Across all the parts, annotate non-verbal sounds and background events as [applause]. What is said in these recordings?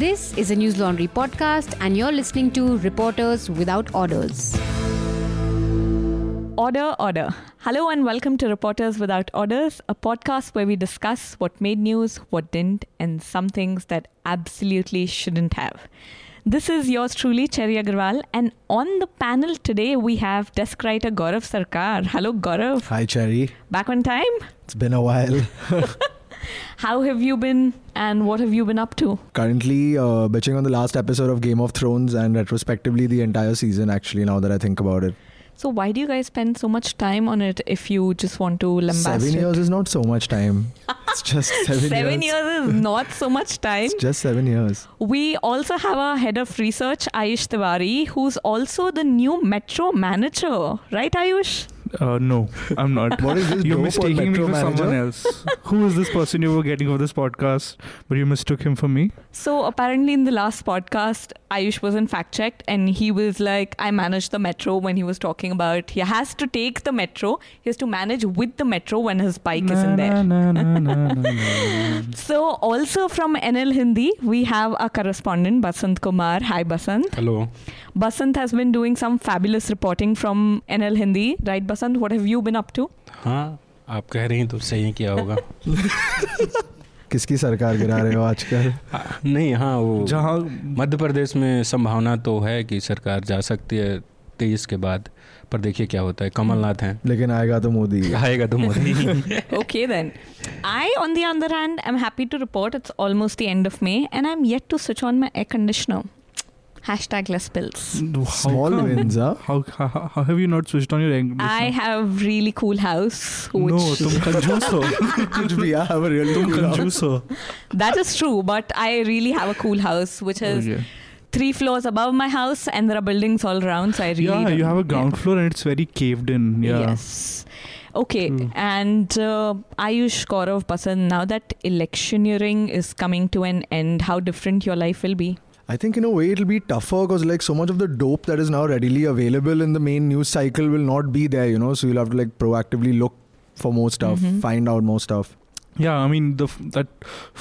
This is a Newslaundry podcast, and you're listening to Reporters Without Orders. Order, order. Hello and welcome to Reporters Without Orders, a podcast where we discuss what made news, what didn't, and some things that absolutely shouldn't have. This is yours truly, Cherry Agarwal, and on the panel today we have desk writer Gaurav Sarkar. Hello, Gaurav. Hi, Cherry. Back on time. It's been a while. [laughs] How have you been, and what have you been up to? Currently, uh, bitching on the last episode of Game of Thrones and retrospectively the entire season, actually, now that I think about it. So, why do you guys spend so much time on it if you just want to lambast Seven it? years is not so much time. It's just [laughs] seven, Seven years. years is [laughs] not so much time. It's just seven years. We also have our head of research, Ayush Tiwari, who's also the new Metro manager. Right, Ayush? Uh, no, I'm not. What is this You're mistaking me Metro for Manager? someone else. Who is this person you were getting for this podcast, but you mistook him for me? So, apparently, in the last podcast, Ayush wasn't fact checked and he was like, I manage the metro when he was talking about he has to take the metro, he has to manage with the metro when his bike isn't there. Na, na, na, na, na, na. [laughs] So, also from NL Hindi, we have our correspondent Basant Kumar. Hi, Basant. Hello Basant has been doing some fabulous reporting from NL Hindi. Right, Basant? What have you been up to? हाँ आप कह रही हैं तो सही किया होगा किसकी सरकार गिरा रहे हो आजकल नहीं हाँ वो जहाँ मध्य प्रदेश में संभावना तो है कि सरकार जा सकती है तेईस के बाद पर देखिए क्या होता है कमलनाथ हैं लेकिन आएगा तो मोदी आएगा तो Modi okay then. I, on the other hand, am happy to report it's almost the end of May and I'm yet to switch on my air conditioner. Hashtag less pills. No, Small wins, huh? How, how, how have you not switched on your English? I have really cool house. Which no, tum conjoos ho. Kuch bhi, I have a really tum cool house. Ho. That is true, but I really have a cool house, which is oh, three floors above my house, and there are buildings all around. So I really yeah, you have a ground yeah. floor, and it's very caved in. Yeah. Yes. Okay, True. and uh, Ayush Gaurav Basant, now that electioneering is coming to an end, how different your life will be? I think in a way it'll be tougher because like so much of the dope that is now readily available in the main news cycle will not be there, you know. So you'll have to like proactively look for more stuff, Mhm. find out more stuff. Yeah, I mean the that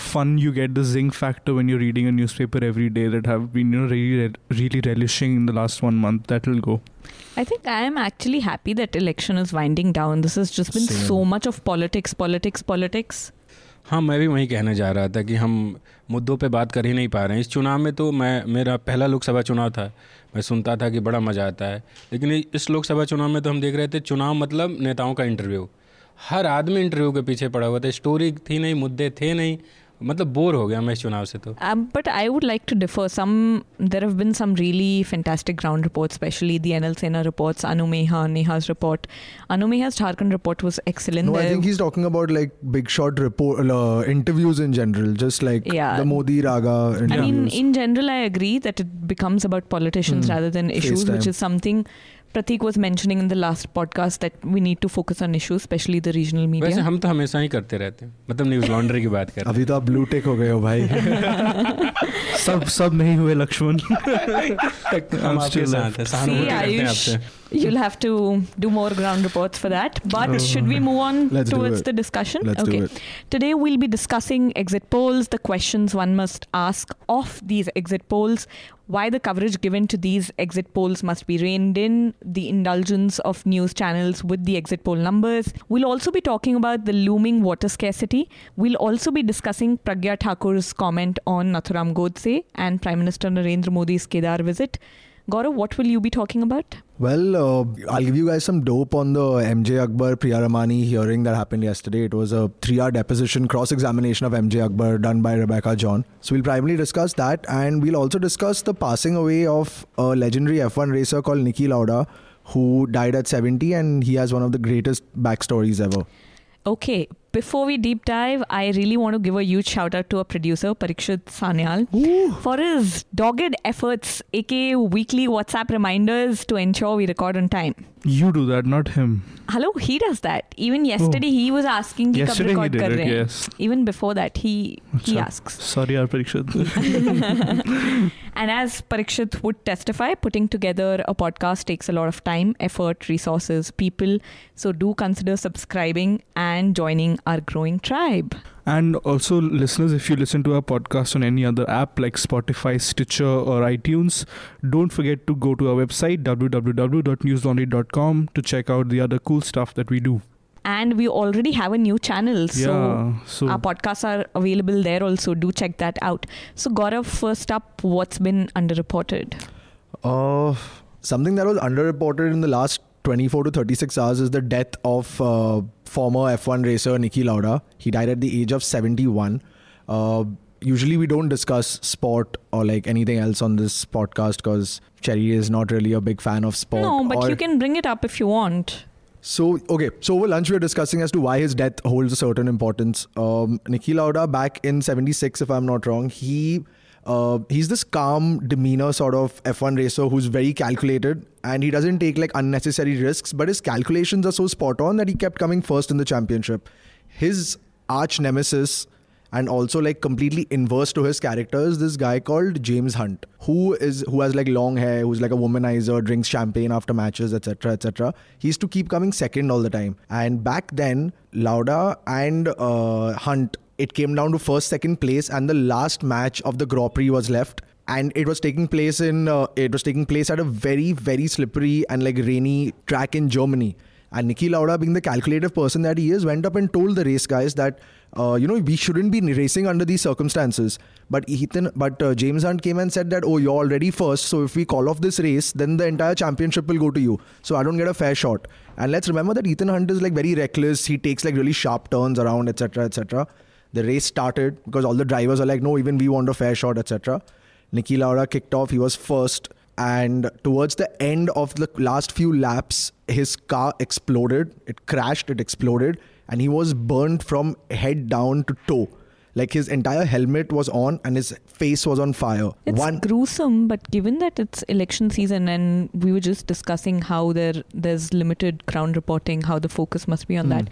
fun you get, the zing factor when you're reading a newspaper every day that have been you know really really relishing in the last one month. That will go. I think I am actually happy that election is winding down. This has just been Same. so much of politics, politics, politics. हाँ मैं भी वही कहने जा रहा था कि हम मुद्दों पे बात कर ही नहीं पा रहे हैं। इस चुनाव में तो मैं, मेरा पहला लोकसभा चुनाव था। मैं सुनता था कि बड़ा मज़ा आता है। लेकिन इस लोकसभा चुनाव में तो हम देख रहे थे चुनाव मतलब नेताओं का इंटरव्यू हर आदमी इंटरव्यू के पीछे पड़ा हुआ था। स्टोरी थी नहीं, मुद्दे थे नहीं। मतलब बोर हो गया मैं इस चुनाव से तो। But I would like to differ some there have been some really fantastic ground report specially the NL Sena reports Anu report. Anumeha's jharkhand report was excellent no, i think he's talking about like big shot report uh, interviews in general just like the modi raga i mean in general i agree that it becomes about politicians hmm. rather than issues which is something Prateek was mentioning in the last podcast that we need to focus on issue specially the regional media वैसे हम तो हमेशा ही करते रहते हैं। मतलब news laundry की बात कर अभी तो आप ब्लू टेक हो गए हो भाई। सब सब नहीं हुए लक्ष्मण। [laughs] हम You'll have to do more ground reports for that. But oh. should we move on Let's towards the discussion? Let's okay. Today we'll be discussing exit polls, the questions one must ask of these exit polls, why the coverage given to these exit polls must be reined in, the indulgence of news channels with the exit poll numbers. We'll also be talking about the looming water scarcity. We'll also be discussing Pragya Thakur's comment on Nathuram Godse and Prime Minister Narendra Modi's Kedar visit. Gaurav, what will you be talking about? Well, uh, I'll give you guys some dope on the MJ Akbar Priya Ramani hearing that happened yesterday. It was a three hour deposition cross examination of MJ Akbar done by Rebecca John. So we'll primarily discuss that and we'll also discuss the passing away of a legendary F1 racer called Niki Lauda who died at 70 and he has one of the greatest backstories ever. Okay, before we deep dive, I really want to give a huge shout out to our producer, Parikshit Sanyal, for his dogged efforts, aka weekly WhatsApp reminders to ensure we record on time. You do that, not him. Hello, he does that. Even yesterday, oh. he was asking. Yesterday he did it, yes. Even before that, he Achha. he asks. Sorry, our Parikshit. [laughs] and as Parikshit would testify, putting together a podcast takes a lot of time, effort, resources, people. So do consider subscribing and joining our growing tribe. And also, listeners, if you listen to our podcast on any other app like Spotify, Stitcher, or iTunes, don't forget to go to our website www.newslaundry.com to check out the other cool stuff that we do. And we already have a new channel. So yeah. So our podcasts are available there also. Do check that out. So, Gaurav, first up, what's been underreported? Uh, something that was underreported in the last 24 to 36 hours is the death of uh, former F1 racer Niki Lauda. He died at the age of 71. Uh, usually we don't discuss sport or like anything else on this podcast because Cherry is not really a big fan of sport. no, but or- you can bring it up if you want. So okay, so over lunch we were discussing as to why his death holds a certain importance. Um, Niki Lauda back in '76, if I'm not wrong, he uh, he's this calm demeanor sort of F1 racer who's very calculated and he doesn't take like unnecessary risks. But his calculations are so spot on that he kept coming first in the championship. His arch nemesis and also like completely inverse to his character is this guy called James Hunt, who is who has like long hair, who's like a womanizer, drinks champagne after matches, etc., etc. He used to keep coming second all the time. And back then, Lauda and uh, Hunt, it came down to first, second place, and the last match of the Grand Prix was left. And it was taking place in uh, it was taking place at a very very slippery and like rainy track in Germany. And Niki Lauda, being the calculative person that he is, went up and told the race guys that, uh, you know, we shouldn't be racing under these circumstances. But Ethan, but uh, James Hunt came and said that, oh, you're already first. So if we call off this race, then the entire championship will go to you. So I don't get a fair shot. And let's remember that Ethan Hunt is like very reckless. He takes like really sharp turns around, etc., etc. The race started because all the drivers are like, no, even we want a fair shot, etc. Niki Lauda kicked off. He was first. And towards the end of the last few laps his car exploded. It crashed. It exploded. And he was burned from head down to toe like his entire helmet was on and his face was on fire It's one gruesome, but given that it's election season and we were just discussing how there there's limited ground reporting, how the focus must be on Hmm. that.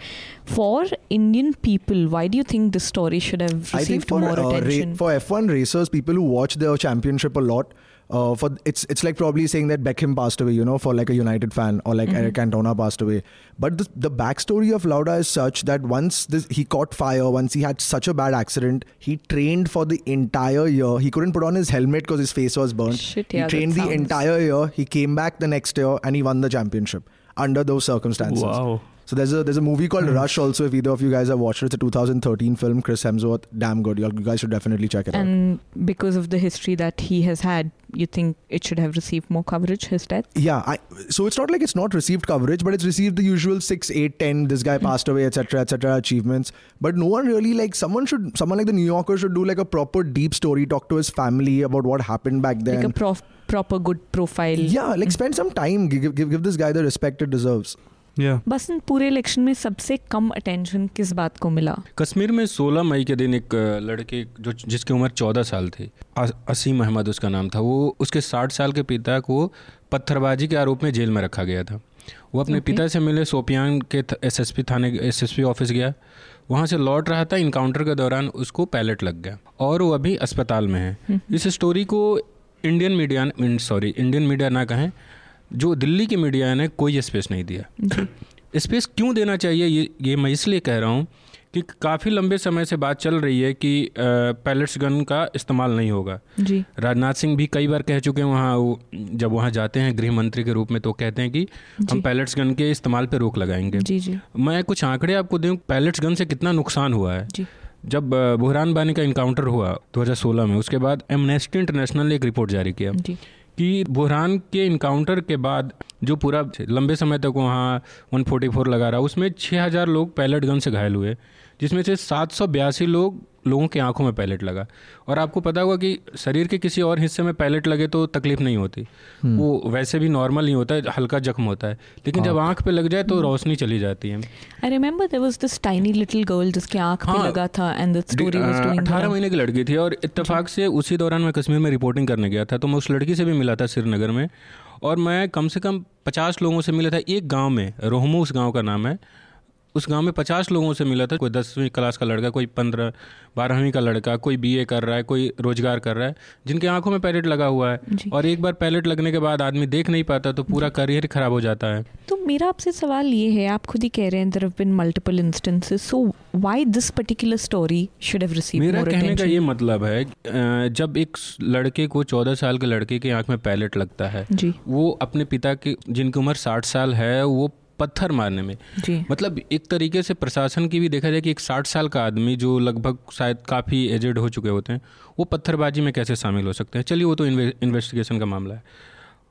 For Indian people, why do you think this story should have I think received for, more uh, ra- attention? for F1 racers, people who watch their championship a lot, uh, for it's it's like probably saying that Beckham passed away, you know, for like a United fan, or like Mhm. Eric Cantona passed away. But the, the backstory of Lauda is such that once this, he caught fire, once he had such a bad accident, he trained for the entire year. He couldn't put on his helmet because his face was burnt. Shit, he yeah, that trained the sounds- entire year. He came back the next year and he won the championship under those circumstances. Wow. So there's a there's a movie called Hmm. Rush also. If either of you guys have watched it, it's a 2013 film. Chris Hemsworth, damn good. You guys should definitely check it out. and because of the history that he has had, you think it should have received more coverage, his death? Yeah, I, so it's not like it's not received coverage, but it's received the usual six, eight, ten. This guy passed away, etc., etc. achievements. But no one really like someone should someone like the New Yorker should do like a proper deep story, talk to his family about what happened back then. like a prof- proper good profile. yeah, like spend some time, give, give give this guy the respect it deserves. Yeah. बसंत पूरे election में सबसे कम attention किस बात को मिला? कश्मीर में 16 मई के दिन एक लड़के जो जिसकी उम्र 14 साल थी असीम अहमद उसका नाम था वो उसके 60 साल के पिता को पत्थरबाजी के आरोप में जेल में रखा गया था। वो अपने Okay. पिता से मिले सोपियान के एसएसपी थाने एसएसपी ऑफ़िस गया। वहाँ से लौट रहा था इनकाउंटर के दौरान उसको पैलेट लग गया और वो अभी अस्पताल में है। इस स्टोरी को Indian media sorry Indian media ना कहें जो दिल्ली की मीडिया ने कोई स्पेस नहीं दिया। स्पेस क्यों देना चाहिए ये ये मैं इसलिए कह रहा हूँ कि काफ़ी लंबे समय से बात चल रही है कि पैलेट्स गन का इस्तेमाल नहीं होगा। जी। राजनाथ सिंह भी कई बार कह चुके हैं वहाँ वो जब वहाँ जाते हैं गृह मंत्री के रूप में तो कहते हैं कि हम पैलेट्स गन के इस्तेमाल पर रोक लगाएँगे। जी जी। मैं कुछ आंकड़े आपको दूँ पैलेट्स गन से कितना नुकसान हुआ है? जी। जब बुहरान बानी का इनकाउंटर हुआ 2016 में उसके बाद एमनेस्टी इंटरनेशनल ने एक रिपोर्ट जारी किया। जी। कि बुहरान के इनकाउंटर के बाद जो पूरा लंबे समय तक वहाँ 144 लगा रहा, उसमें 6000 लोग पैलेट गन से घायल हुए, जिसमें से सात सौ बयासी लोग लोगों की आँखों में पैलेट लगा। और आपको पता होगा कि शरीर के किसी और हिस्से में पैलेट लगे तो तकलीफ़ नहीं होती। वो वैसे भी नॉर्मल नहीं होता है हल्का जख्म होता है। लेकिन जब आँख पे लग जाए तो रोशनी चली जाती है। I remember there was this tiny little girl जिसके आँख पे हाँ। लगा था and the story was doing अठारह महीने की लड़की थी और इत्तेफाक से उसी दौरान मैं कश्मीर में रिपोर्टिंग करने गया था। तो मैं उस लड़की से भी मिला था श्रीनगर में। और मैं कम से कम पचास लोगों से मिला था एक गाँव में रोहमू उस गाँव का नाम है। उस गाँव में पचास लोगों से मिला था। कोई दसवीं क्लास का लड़का कोई पंद्रह बारहवीं का लड़का कोई बीए कर रहा है कोई रोज़गार कर रहा है जिनके आँखों में पैलेट लगा हुआ है। और एक बार पैलेट लगने के बाद आदमी देख नहीं पाता तो पूरा करियर खराब हो जाता है। तो मेरा आपसे सवाल ये है आप खुद ही कह रहे हैं there have been multiple instances so why this particular story should have received मेरा कहने का ये मतलब है जब एक लड़के को चौदह साल के लड़के की आँख में पैलेट लगता है जी। वो अपने पिता की जिनकी उम्र साठ साल है वो पत्थर मारने में। जी। मतलब एक तरीके से प्रशासन की भी देखा जाए कि एक साठ साल का आदमी जो लगभग शायद काफ़ी एजेड हो चुके होते हैं वो पत्थरबाजी में कैसे शामिल हो सकते हैं? चलिए वो तो इन्वे, इन्वेस्टिगेशन का मामला है।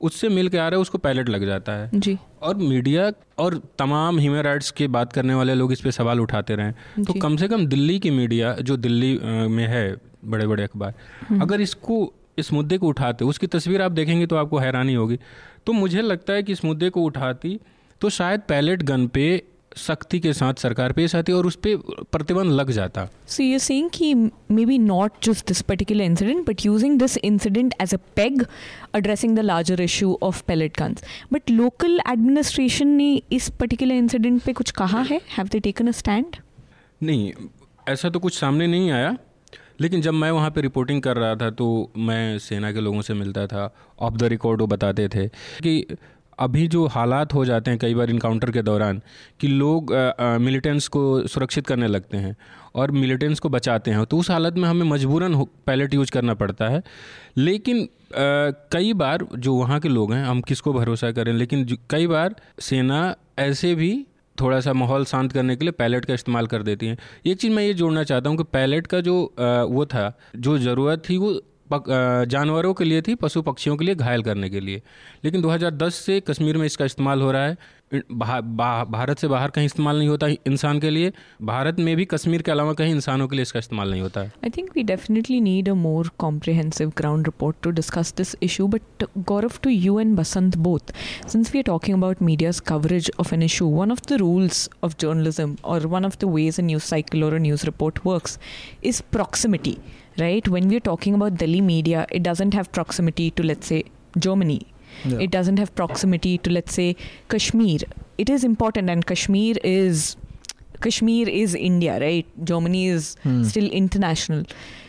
उससे मिल के आ रहा है उसको पैलेट लग जाता है। जी। और मीडिया और तमाम ह्यूमन राइट्स की बात करने वाले लोग इस पर सवाल उठाते रहे तो कम से कम दिल्ली की मीडिया जो दिल्ली में है बड़े बड़े अखबार हम्म। अगर इसको इस मुद्दे को उठाते उसकी तस्वीर आप देखेंगे तो आपको हैरानी होगी। तो मुझे लगता है कि इस मुद्दे को उठाती तो शायद पैलेट गन पे सख्ती के साथ सरकार पेश आती और उस पर प्रतिबंध लग जाता। सो यू सीइंग कि may be not just this particular incident but using this incident as a peg addressing the larger issue of pellet guns but local administration ने इस पर्टिकुलर इंसिडेंट पे कुछ कहा है? Have they taken a stand नहीं ऐसा तो कुछ सामने नहीं आया। लेकिन जब मैं वहाँ पे रिपोर्टिंग कर रहा था तो मैं सेना के लोगों से मिलता था। ऑफ़ द रिकॉर्ड वो बताते थे कि अभी जो हालात हो जाते हैं कई बार इनकाउंटर के दौरान कि लोग मिलिटेंट्स को सुरक्षित करने लगते हैं और मिलिटेंट्स को बचाते हैं तो उस हालत में हमें मजबूरन पैलेट यूज़ करना पड़ता है। लेकिन अ, कई बार जो वहाँ के लोग हैं हम किसको भरोसा करें लेकिन कई बार सेना ऐसे भी थोड़ा सा माहौल शांत करने के लिए पैलेट का इस्तेमाल कर देती हैं। एक चीज़ मैं ये जोड़ना चाहता हूँ कि पैलेट का जो अ, वो था जो ज़रूरत थी वो जानवरों के लिए थी, पशु पक्षियों के लिए घायल करने के लिए। लेकिन 2010 से कश्मीर में इसका इस्तेमाल हो रहा है। भारत से बाहर कहीं इस्तेमाल नहीं होता इंसान के लिए। भारत में भी कश्मीर के अलावा कहीं इंसानों के लिए इसका इस्तेमाल नहीं होता। है I think we definitely need a more comprehensive ground report to discuss this issue but Gaurav to you and Basant both since we are talking about media's coverage of an issue one of the rules of journalism और one of the ways a news cycle और a news report work is proximity right? When we are talking about Delhi media, it doesn't have proximity to, let's say, Germany. Yeah. It doesn't have proximity to, let's say, Kashmir. It is important, and Kashmir is Kashmir is India, right? Germany is Hmm. still international.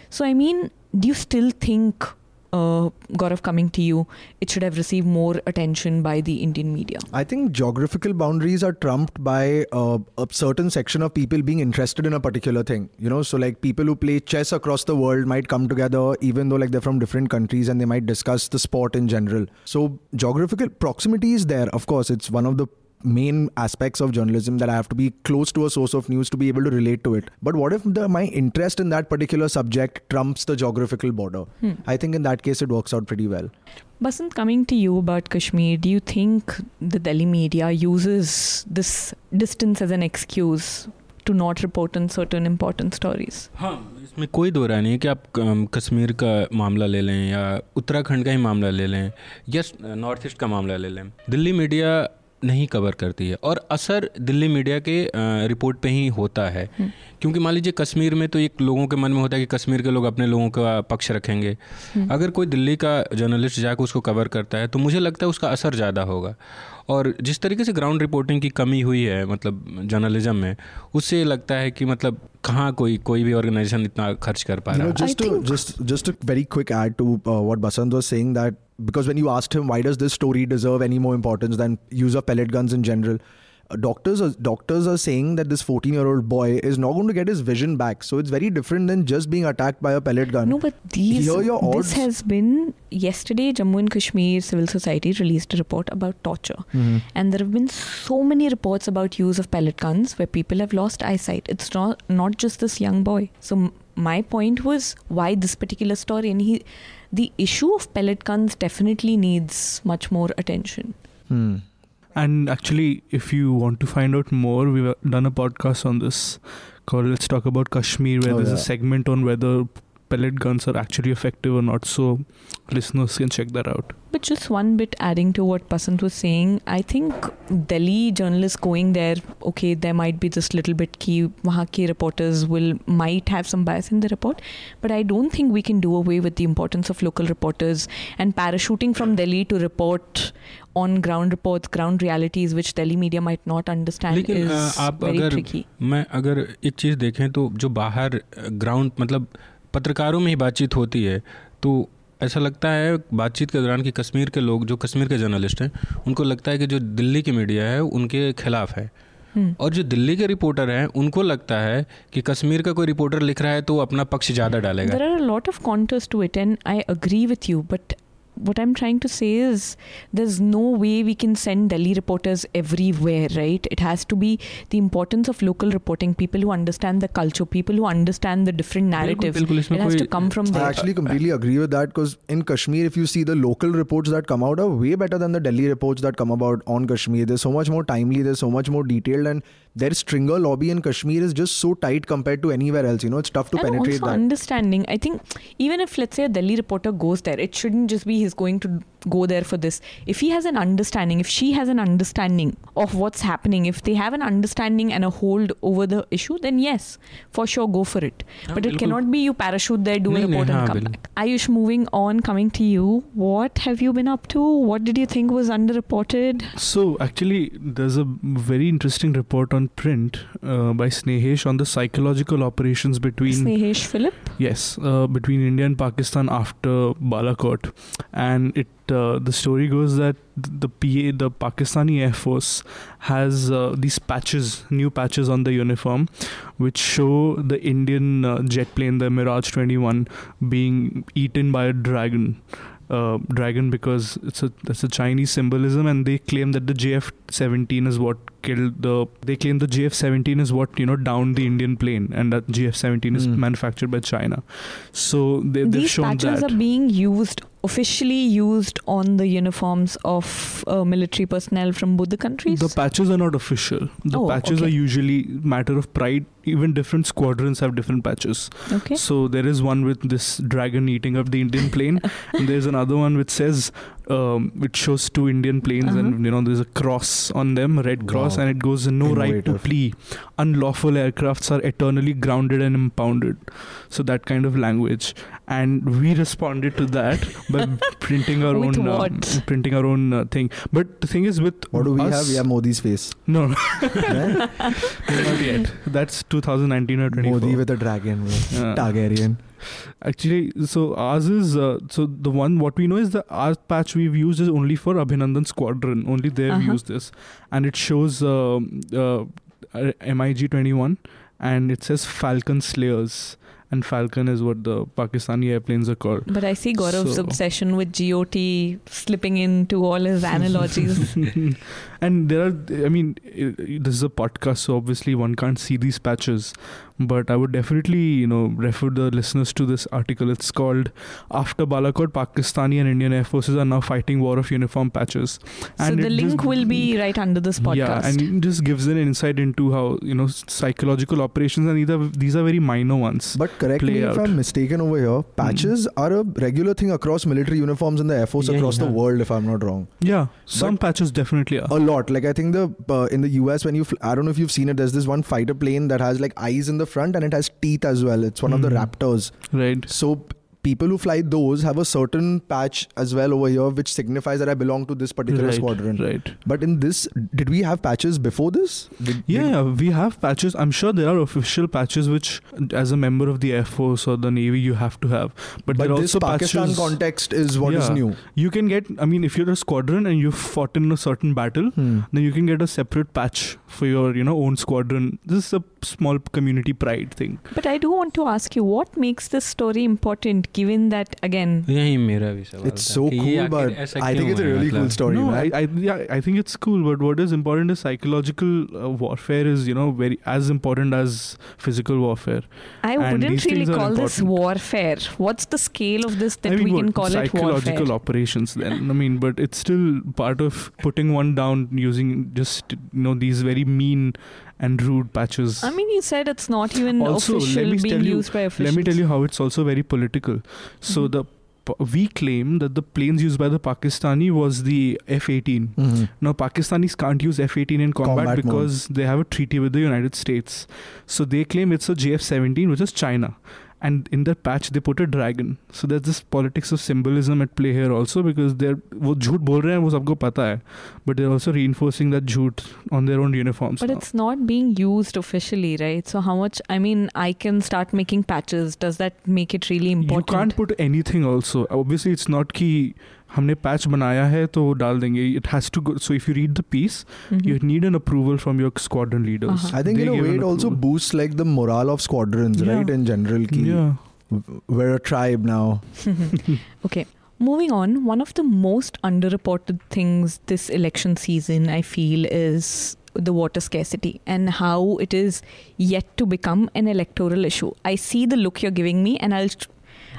So, I mean, do you still think, uh, Gaurav, coming to you, it should have received more attention by the Indian media? I think geographical boundaries are trumped by uh, a certain section of people being interested in a particular thing. You know, so like people who play chess across the world might come together, even though like they're from different countries, and they might discuss the sport in general. So geographical proximity is there. Of course, it's one of the main aspects of journalism that I have to be close to a source of news to be able to relate to it. But what if the, my interest in that particular subject trumps the geographical border? Hmm. I think in that case it works out pretty well. Basant, coming to you about Kashmir, do you think the Delhi media uses this distance as an excuse to not report on certain important stories? हाँ इसमें कोई दो राय नहीं है कि आप अम, कश्मीर का मामला ले लें या उत्तराखंड का ही मामला ले लें या नॉर्थ ईस्ट का मामला ले लें दिल्ली मीडिया नहीं कवर करती है। और असर दिल्ली मीडिया के रिपोर्ट पे ही होता है। क्योंकि मान लीजिए कश्मीर में तो एक लोगों के मन में होता है कि कश्मीर के लोग अपने लोगों का पक्ष रखेंगे। अगर कोई दिल्ली का जर्नलिस्ट जाकर उसको कवर करता है तो मुझे लगता है उसका असर ज़्यादा होगा। और जिस तरीके से ग्राउंड रिपोर्टिंग की कमी हुई है मतलब जर्नलिज्म में उससे लगता है कि मतलब कहाँ कोई कोई भी ऑर्गेनाइजेशन इतना खर्च कर पा रहा है। just a very quick add to uh, what Basant was saying that because when you asked him why does this story deserve any more importance than use of pellet guns in general, doctors are, doctors are saying that this 14 year old boy is not going to get his vision back. So it's very different than just being attacked by a pellet gun. No, but these this has been yesterday. Jammu and Kashmir Civil Society released a report about torture, Mhm. and there have been so many reports about use of pellet guns where people have lost eyesight. It's not not just this young boy. So my point was why this particular story, and he, the issue of pellet guns definitely needs much more attention. Hmm. And actually, if you want to find out more, we've done a podcast on this called Let's Talk About Kashmir, where Oh, there's yeah. a segment on whether pellet guns are actually effective or not. So listeners can check that out. But just one bit adding to what Basant was saying, I think Delhi journalists going there, okay, there might be just little bit key, wahan ke reporters will might have some bias in the report, but I don't think we can do away with the importance of local reporters and parachuting from Delhi to report on ground reports, ground realities, which Delhi media might not understand लेकिन is आप very अगर tricky. मैं अगर एक चीज़ देखें तो जो बाहर ग्राउंड मतलब पत्रकारों में ही बातचीत होती है तो ऐसा लगता है बातचीत के दौरान कि कश्मीर के लोग जो कश्मीर के जर्नलिस्ट हैं उनको लगता है कि जो दिल्ली की मीडिया है उनके खिलाफ है Hmm. और जो दिल्ली के रिपोर्टर हैं उनको लगता है कि कश्मीर का कोई रिपोर्टर लिख रहा है तो वो अपना पक्ष ज़्यादा डालेगा There are a lot of contours to it, and I agree with you. what I'm trying to say is there's no way we can send Delhi reporters everywhere, right? It has to be the importance of local reporting, people who understand the culture, people who understand the different narratives. Bilkul, bilkul, it has to come from there. I actually completely agree with that because in Kashmir, if you see the local reports that come out are way better than the Delhi reports that come about on Kashmir. They're so much more timely, they're so much more detailed, and their stringer lobby in Kashmir is just so tight compared to anywhere else. You know, it's tough to and penetrate also that. understanding. I think even if, let's say, a Delhi reporter goes there, it shouldn't just be his he's going to go there for this. If he has an understanding if she has an understanding of what's happening if they have an understanding and a hold over the issue then yes for sure go for it. But it cannot be you parachute there do a report and come back. Ayush moving on coming to you. What have you been up to? What did you think was underreported? So actually there's a very interesting report on print uh, by snehesh on the psychological operations between snehesh philip? Yes uh, between india and pakistan after balakot. And it uh, the story goes that the PA the Pakistani Air Force has uh, these patches, new patches on the uniform, which show the Indian uh, jet plane, the Mirage 21, being eaten by a dragon. Uh, dragon because it's a that's a Chinese symbolism, and they claim that the JF-17 is what killed the. They claim the JF-17 is what you know downed the Indian plane, and that JF-17 is Hmm. manufactured by China. So they, they've These shown patches that. are being used officially used on the uniforms of uh, military personnel from both the countries. The patches are not official. The Oh, patches are usually matter of pride. Even different squadrons have different patches. okay. So there is one with this dragon eating up the Indian plane, [laughs] and there's another one which says, um, which shows two Indian planes, Uh-huh. and you know there's a cross on them, red cross, Wow. and it goes no right to Innovative. flee. Unlawful aircrafts are eternally grounded and impounded. So that kind of language, and we responded to that by [laughs] printing our own what? printing our own uh, thing. But the thing is with What do we us, have? We have Modi's face. no, no, [laughs] [laughs] not yet. That's 2019 or 24. Modi with a dragon. bro. Yeah. Targaryen. Actually, so ours is uh, so the one what we know is the our patch we've used is only for Abhinandan Squadron. Only they've Uh-huh. used this, and it shows um, uh, uh, MiG 21, and it says Falcon Slayers, and Falcon is what the Pakistani airplanes are called. but I see Gaurav's So- obsession with GOT slipping into all his [laughs] analogies. and there are, I mean, this is a podcast, so obviously one can't see these patches. But I would definitely, you know, refer the listeners to this article. It's called "After Balakot, Pakistani and Indian Air Forces are now fighting war of uniform patches." so And the link just- will be right under this podcast. Yeah, and it just gives an insight into how you know psychological operations, and these are these are very minor ones. But correct me if out. Hmm. I'm mistaken over here. Patches are a regular thing across military uniforms in the Air Force Yeah, across the world, if I'm not wrong. yeah, some But- patches definitely are. A lot. Like I think the uh, in the US when you fl- I don't know if you've seen it. There's this one fighter plane that has like eyes in the front and it has teeth as well. It's one of the Mhm. Raptors. right. So people who fly those have a certain patch as well over here, which signifies that I belong to this particular right, squadron. Right. But in this, did we have patches before this? Did, Yeah, did- yeah, we have patches. I'm sure there are official patches which, as a member of the Air Force or the Navy, you have to have. But, But there this also Pakistan patches. context is what is Yeah. new. You can get. I mean, if you're a squadron and you've fought in a certain battle, Hmm. then you can get a separate patch for your, you know, own squadron. This is a small community pride thing. But I do want to ask you, what makes this story important, given that again? यही मेरा भी सवाल It's था so कि ये cool, आखिर but ऐसा I think क्यों it's a है? really cool मतलब- story, no, man. I, I, yeah, I think it's cool. But what is important is psychological uh, warfare is, you know, very as important as physical warfare. I And wouldn't these really things are call this important. warfare. What's the scale of this that I mean, we what, can call it psychological warfare? operations then i mean but it's still part of putting one down using just you know these very mean and rude patches. I mean, you said it's not even Also, official being tell you- used by officials. Let me tell you how it's also very political. So Mhm. the we claim that the planes used by the Pakistani was the F-18. Mhm. Now Pakistanis can't use F-18 in combat, Combat mode. because they have a treaty with the United States. So they claim it's a JF-17, which is China And in that patch they put a dragon. So there's this politics of symbolism at play here also because they're वो झूठ बोल रहे हैं वो सबको पता है, but they're also reinforcing that झूठ on their own uniforms. But now. it's not being used officially, right? So how much? I mean, I can start making patches. Does that make it really important? You can't put anything also. Obviously, it's not कि हमने patch बनाया है तो वो डाल देंगे. It has to go. So if you read the piece, Mhm. you need an approval from your squadron leaders. Uh-huh. I think They in a give way an it also approval. boosts like the morale of squadrons, Yeah. right? In general, ki Yeah. w- we're a tribe now. [laughs] okay. Moving on, one of the most underreported things this election season, I feel, is the water scarcity and how it is yet to become an electoral issue. I see the look you're giving me, and I'll.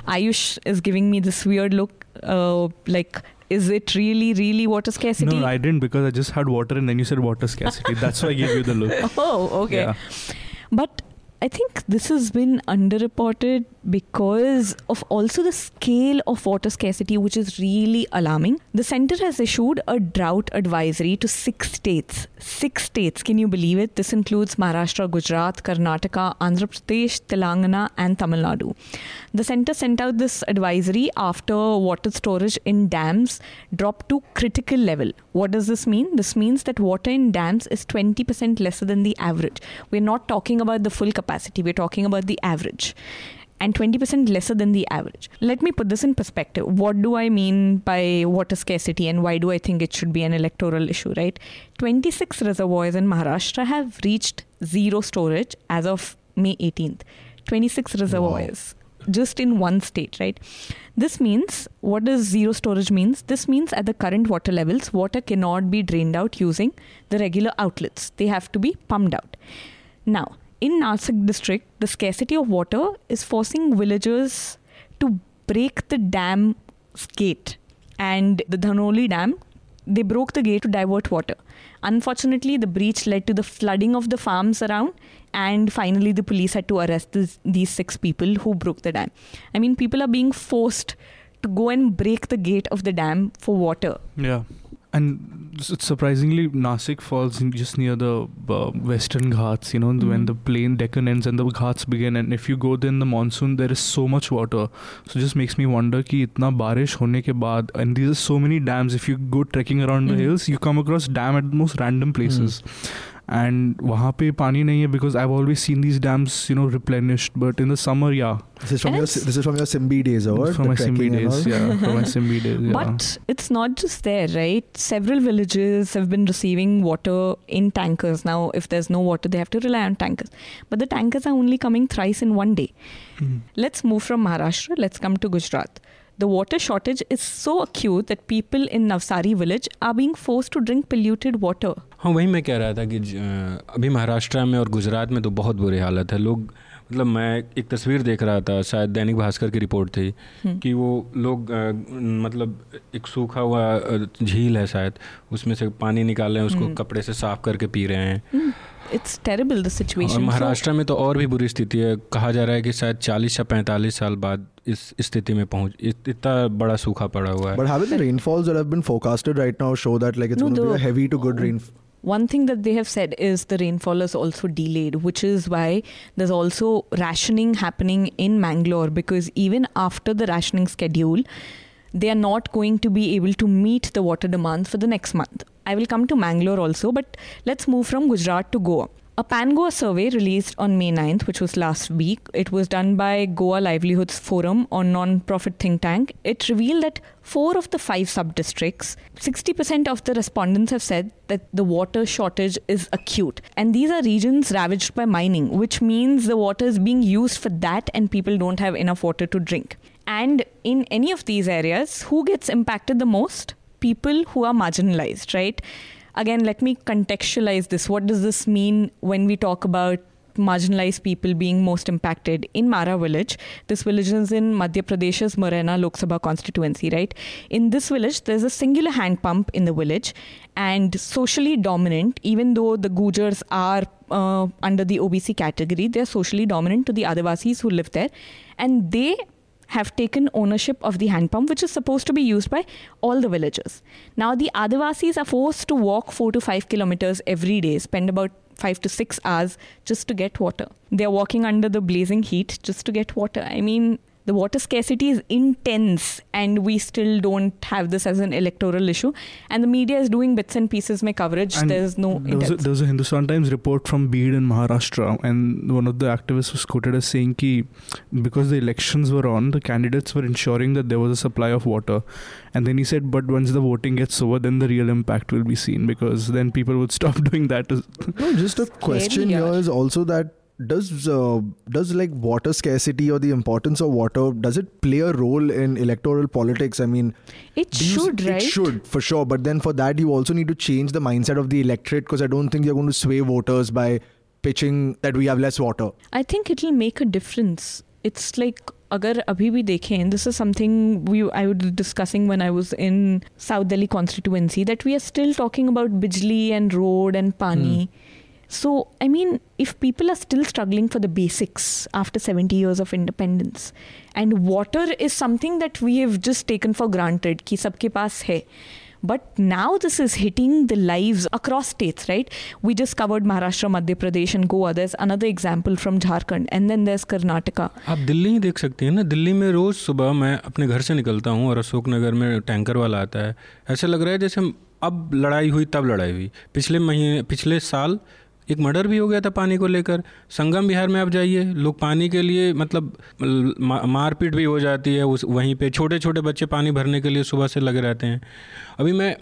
Ayush is giving me this weird look, uh, like, is it really, really water scarcity? No, I didn't because I just had water and then you said water scarcity. That's why I gave you the look. [laughs] Oh, okay. Yeah. But I think this has been underreported because of also the scale of water scarcity, which is really alarming. The center has issued a drought advisory to six states. Six states, can you believe it? This includes Maharashtra, Gujarat, Karnataka, Andhra Pradesh, Telangana, and Tamil Nadu. The center sent out this advisory after water storage in dams dropped to critical level. What does this mean? This means that water in dams is 20% lesser than the average. We're not talking about the full capacity, we're talking about the average. And 20% lesser than the average. Let me put this in perspective. What do I mean by water scarcity and why do I think it should be an electoral issue, right? 26 reservoirs in Maharashtra have reached zero storage as of May 18th. 26 reservoirs just in one state, right? This means what does zero storage means? This means at the current water levels, water cannot be drained out using the regular outlets. They have to be pumped out. Now, in Nasik district, the scarcity of water is forcing villagers to break the dam gate. And the Dhanoli dam, they broke the gate to divert water. Unfortunately, the breach led to the flooding of the farms around, and finally, the police had to arrest this, these six people who broke the dam. I mean, people are being forced to go and break the gate of the dam for water. Yeah and surprisingly, Nasik falls in just near the uh, Western Ghats. You know, mm-hmm. when hmm. the plain Deccan ends and the Ghats begin, and if you go there in the monsoon, there is so much water. So just makes me wonder ki itna barish hone ke baad, and these are so many dams. If you go trekking around mm-hmm. the hmm. hills, you come across dam at most random places. Mm-hmm and वहाँ पे पानी नहीं है because I've always seen these dams you know replenished. But in the summer yeah. This is from your this is from your Symbi days or from the my Symbi days yeah. From my [laughs] Symbi days yeah. but it's not just there right? Several villages have been receiving water in tankers. Now if there's no water they have to rely on tankers. But the tankers are only coming thrice in one day. Mm. let's move from Maharashtra. Let's come to Gujarat. The water shortage is so acute that people in Navsari village are being forced to drink polluted water. हाँ वही मैं कह रहा था कि अभी महाराष्ट्र में और गुजरात में तो बहुत बुरी हालत है लोग मतलब मैं एक तस्वीर देख रहा था शायद दैनिक भास्कर की रिपोर्ट थी हम्म। कि वो लोग मतलब एक सूखा हुआ झील है शायद उसमें से पानी निकाल रहे हैं उसको हम्म। कपड़े से साफ़ करके पी रहे हैं It's terrible, the और situation. So- महाराष्ट्र में तो और भी बुरी स्थिति है कहा जा रहा है कि शायद 40 या 45 साल बाद इस स्थिति में पहुँच इतना बड़ा सूखा पड़ा हुआ है the rainfalls that have been forecasted right now show that like it's No, going to be the- a heavy to? One thing that they have said is the rainfall is also delayed, which is why there's also rationing happening in Mangalore because even after the rationing schedule, they are not going to be able to meet the water demand for the next month. I will come to Mangalore also, but let's move from Gujarat to Goa. A PanGoa survey released on May 9th, which was last week, it was done by Goa Livelihoods Forum, a non-profit think tank. It revealed that four of the five sub-districts, 60% of the respondents have said that the water shortage is acute. And these are regions ravaged by mining, which means the water is being used for that and people don't have enough water to drink. And in any of these areas, who gets impacted the most? People who are marginalized, right? Again, let me contextualize this. What does this mean when we talk about marginalized people being most impacted in Mara village. This village is in Madhya Pradesh's Morena Lok Sabha constituency, right? In this village, there's a singular hand pump in the village and socially dominant, even though the Gujars are uh, under the OBC category. They're socially dominant to the Adivasis who live there, and they have taken ownership of the hand pump, which is supposed to be used by all the villagers. Now, the Adivasis are forced to walk four to five kilometers every day, spend about five to six hours just to get water. They're walking under the blazing heat just to get water. I mean, the water scarcity is intense and we still don't have this as an electoral issue and the media is doing bits and pieces my coverage And there's no There was, a, there was a Hindustan Times report from Beed in Maharashtra, and one of the activists was quoted as saying that because the elections were on, the candidates were ensuring that there was a supply of water. And then he said, but once the voting gets over, then the real impact will be seen because then people would [laughs] stop doing that. No, just a question Scary, here yaar. is also that does uh, does like water scarcity or the importance of water does it play a role in electoral politics? I mean, it do you- should right It should for sure, but then for that you also need to change the mindset of the electorate because I don't think you're going to sway voters by pitching that we have less water. I think it'll make a difference. It's like अगर अभी भी देखें this is something we I was discussing when I was in South Delhi constituency that we are still talking about bijli and road and pani. So I mean if people are still struggling for the basics after 70 years of independence and water is something that we have just taken for granted कि सबके पास है but now this is hitting the lives across states, right? We just covered Maharashtra, Madhya Pradesh, and Goa. There's another example from Jharkhand, and then there's Karnataka. आप दिल्ली ही देख सकते हैं ना दिल्ली में रोज़ सुबह मैं अपने घर से निकलता हूँ और अशोक नगर में टैंकर वाला आता है ऐसा लग रहा है जैसे हम अब लड़ाई हुई तब लड़ाई हुई पिछले महीने पिछले साल एक मर्डर भी हो गया था पानी को लेकर। संगम बिहार में आप जाइए लोग पानी के लिए मतलब मारपीट भी हो जाती है उस वहीं पे। छोटे छोटे बच्चे पानी भरने के लिए सुबह से लगे रहते हैं। अभी मैं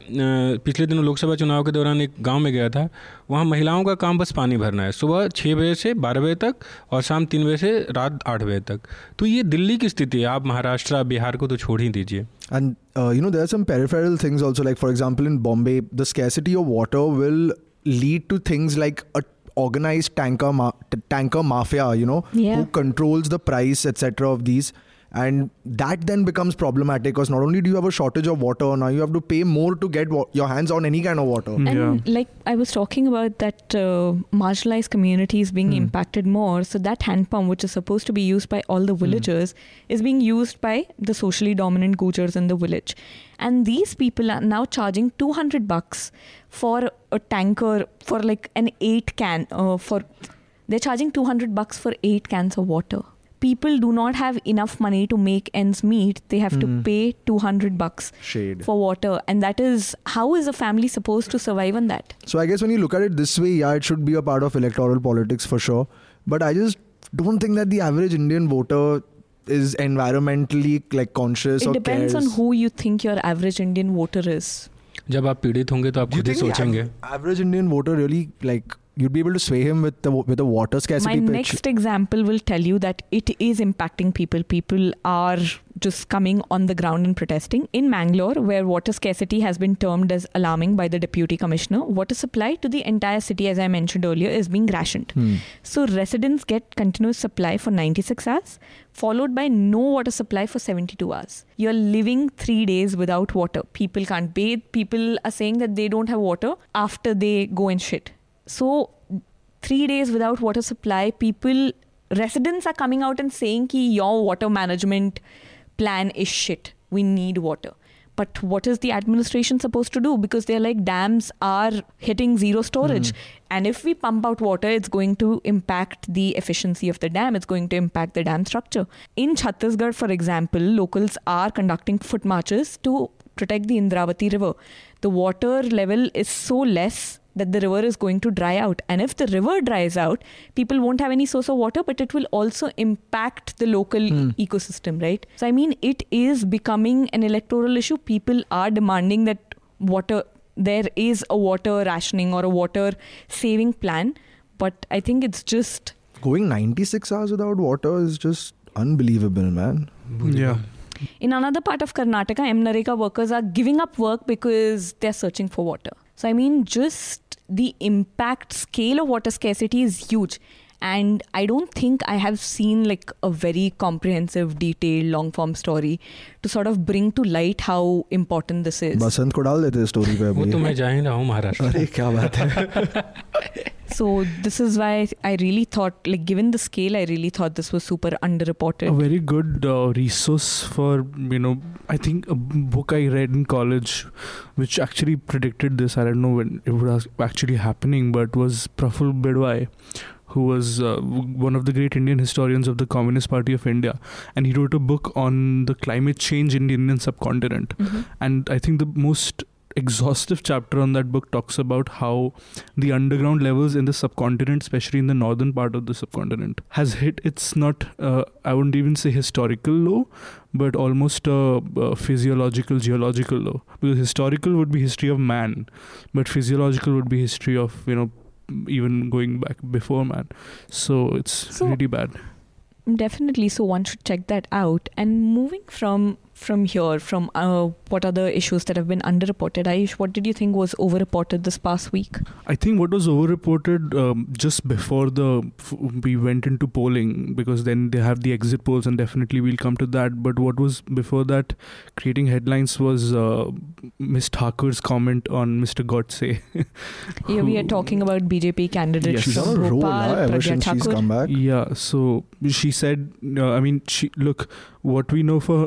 पिछले दिनों लोकसभा चुनाव के दौरान एक गाँव में गया था वहाँ महिलाओं का काम बस पानी भरना है सुबह छः बजे से बारह बजे तक और शाम तीन बजे से रात आठ बजे तक। तो ये दिल्ली की स्थिति है आप महाराष्ट्र बिहार को तो छोड़ ही दीजिए। And uh, you know, there are some peripheral things also. Like for example, in Bombay, the scarcity lead to things like a organized tanker ma- t- tanker mafia. You know, Yeah. who controls the price, etc. Of these. And that then becomes problematic because not only do you have a shortage of water, now you have to pay more to get wa- your hands on any kind of water. Mm. And like I was talking about that uh, marginalized communities being Hmm. impacted more. So that hand pump, which is supposed to be used by all the villagers, is being used by the socially dominant Gujars in the village. And these people are now charging 200 bucks for a tanker for like an eight can uh, for they're charging 200 bucks for eight cans of water people do not have enough money to make ends meet they have to Mm. pay 200 bucks Shade. for water and that is how is a family supposed to survive on that So I guess when you look at it this way, yeah, it should be a part of electoral politics for sure. But I just don't think that the average Indian voter is environmentally like conscious it or depends cares. on who you think your average indian voter is जब आप पीड़ित होंगे तो आप Do you खुद ही think the सोचेंगे av- average Indian voter really like you'd be able to sway him with the with a water my scarcity pitch? next example will tell you that it is impacting people people are just coming on the ground and protesting in mangalore where water scarcity has been termed as alarming by the deputy commissioner water supply to the entire city as i mentioned earlier is being rationed Hmm. So residents get continuous supply for 96 hours, followed by no water supply for 72 hours. You're living three days without water. People can't bathe. People are saying that they don't have water after they go and shit. So three days without water supply, people residents are coming out and saying ki your water management plan is shit. We need water. But what is the administration supposed to do? Because they're like dams are hitting zero storage. Hmm. And if we pump out water, it's going to impact the efficiency of the dam. It's going to impact the dam structure. In Chhattisgarh, for example, locals are conducting foot marches to protect the Indravati River. The water level is so less that the river is going to dry out. And if the river dries out, people won't have any source of water, but it will also impact the local Hmm. ecosystem, right? So, I mean, it is becoming an electoral issue. People are demanding that water, there is a water rationing or a water saving plan. But I think it's just Going 96 hours without water is just unbelievable, man. Yeah. In another part of Karnataka, MNREGA workers are giving up work because they're searching for water. So, I mean, just the impact scale of water scarcity is huge and i don't think i have seen like a very comprehensive detailed long form story to sort of bring to light how important this is. Basant ko डाल देते story पे अभी। वो तो मैं जा ही रहा हूं महाराष्ट्र। अरे so this is why i really thought like given the scale i really thought this was super underreported. A very good uh, resource for you know i think a book i read in college which actually predicted this. I don't know when it was actually happening but was praful bidwai who was uh, one of the great indian historians of the communist party of india and he wrote a book on the climate change in the indian subcontinent Mhm. and I think the most exhaustive chapter on that book talks about how the underground levels in the subcontinent, especially in the northern part of the subcontinent, has hit its not, uh, I wouldn't even say historical low, but almost a, a physiological, geological low. Because historical would be history of man, but physiological would be history of, you know, even going back before man. So it's So- really bad. Definitely. So one should check that out. And moving from from here, from uh, what other issues that have been underreported, Ayush, what did you think was overreported this past week? I think what was overreported um, just before the f- we went into polling because then they have the exit polls and definitely we'll come to that. But what was before that creating headlines was uh, Ms. Thakur's comment on Mr. Godse. [laughs] Here we are talking about BJP candidates Yes. She's from on a roll Bhopal, huh, ever Pragya since she's Thakur. come back. Yeah, so she said, uh, I mean, she look what we know for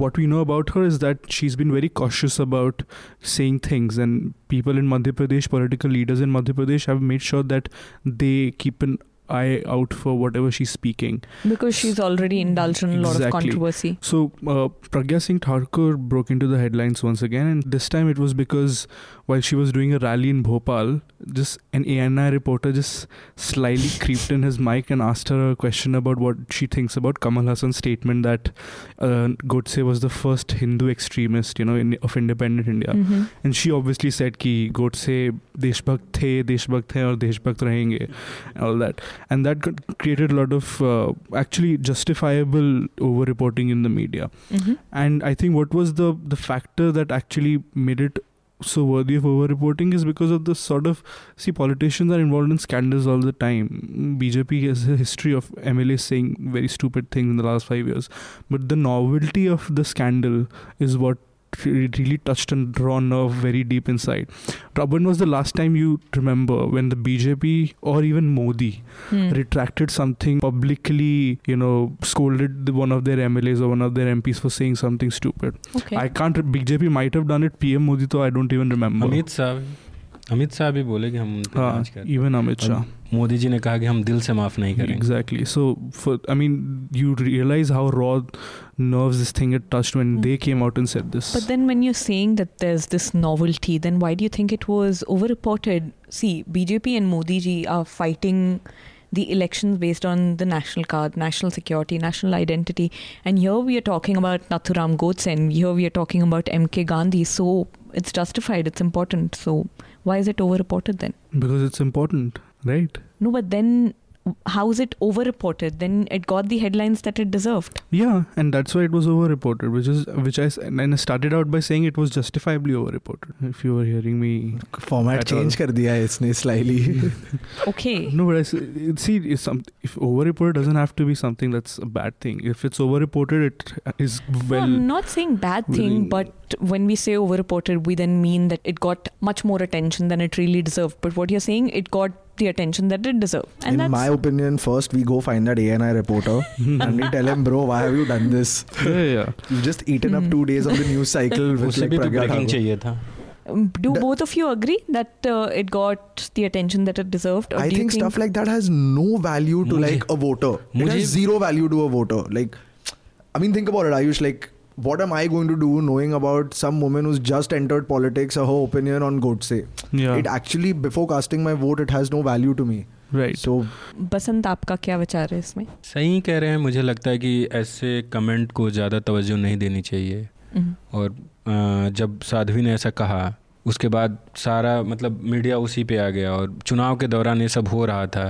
what we know about her is that she's been very cautious about saying things, and people in Madhya Pradesh, political leaders in Madhya Pradesh, have made sure that they keep an eye out for whatever she's speaking. Because she's already indulged in a exactly. lot of controversy. So, uh, Pragya Singh Thakur broke into the headlines once again, and this time it was because while she was doing a rally in Bhopal, just an ANI reporter just slyly [laughs] creeped in his mic and asked her a question about what she thinks about Kamal Haasan's statement that uh, Godse was the first Hindu extremist, you know, in, of independent India. Mm-hmm. And she obviously said ki Godse Deshbhakt the, Deshbhakt hai aur Deshbhakt rahenge and all that. And that created a lot of uh, actually justifiable over-reporting in the media. Mhm. And I think what was the the factor that actually made it so worthy of over-reporting is because of the sort of see politicians are involved in scandals all the time. BJP has a history of MLAs saying very stupid things in the last five years, but the novelty of the scandal is what really touched and drawn nerve very deep inside. When was the last time you remember when the BJP or even Modi Hmm. retracted something publicly, you know, scolded the, one of their MLAs or one of their MPs for saying something stupid. Okay. I can't. BJP might have done it. PM Modi, though, I don't even remember. Amit Shah Amit Shah भी बोले कि हम उन पे हाँ, जांच करें even Amit Shah. Modi ji ने कहा कि हम दिल से माफ नहीं करेंगे Exactly. So, for I mean, you realize how raw nerves this thing had touched when Hmm. they came out and said this. But then, when you're saying that there's this novelty, then why do you think it was overreported? See, BJP and Modi ji are fighting the elections based on the national card, national security, national identity. And here we are talking about Nathuram Godse, and here we are talking about MK Gandhi. So it's justified, it's important. So why is it overreported then? because it's important, Right. No, but then how is it overreported? Then it got the headlines that it deserved. Yeah, and that's why it was overreported, which is which I and I started out by saying it was justifiably overreported. If you were hearing me, format change all. kar diya isne slyly. [laughs] okay. No, but I see if some if overreported doesn't have to be something that's a bad thing. If it's overreported, it is well. No, I'm not saying bad thing, but when we say overreported, we then mean that it got much more attention than it really deserved. But what you're saying, it got the attention that it deserves. And in my opinion, first we go find that ANI reporter [laughs] and we tell him, bro, why have you done this? Yeah, yeah. You've just eaten up hmm. two days of the news cycle [laughs] with like um, do the, both of you agree that uh, it got the attention that it deserved? I think, think, stuff like that has no value to mujhe, like a voter. Mujhe, it has zero value to a voter. Like, I mean, think about it, Ayush. Like, what am I going to do knowing about some woman who's just entered politics or her opinion on Godse? Yeah. It actually, before casting my vote, it has no value to me. right. So, Basant आपका क्या विचार है इसमें सही कह रहे हैं मुझे लगता है कि ऐसे कमेंट को ज़्यादा तवज्जो नहीं देनी चाहिए Mhm. और जब साध्वी ने ऐसा कहा उसके बाद सारा मतलब मीडिया उसी पे आ गया और चुनाव के दौरान ये सब हो रहा था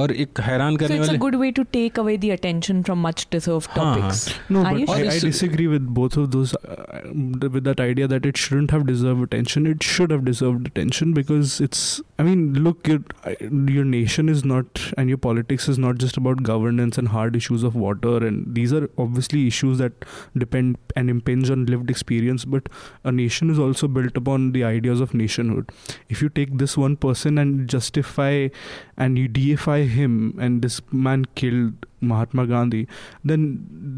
और एक हैरान So करने it's a वाले good way to take away the attention from much deserved हाँ, हाँ. topics. No, Ayush? but I, I Or is- disagree with both of those. Uh, with that idea that it shouldn't have deserved attention. It should have deserved attention because it's. I mean, look, your, your nation is not, and your politics is not just about governance and hard issues of water, and these are obviously issues that depend and impinge on lived experience. But a nation is also built upon the ideas of nationhood. If you take this one person and justify and you deify him, and this man killed Mahatma Gandhi, then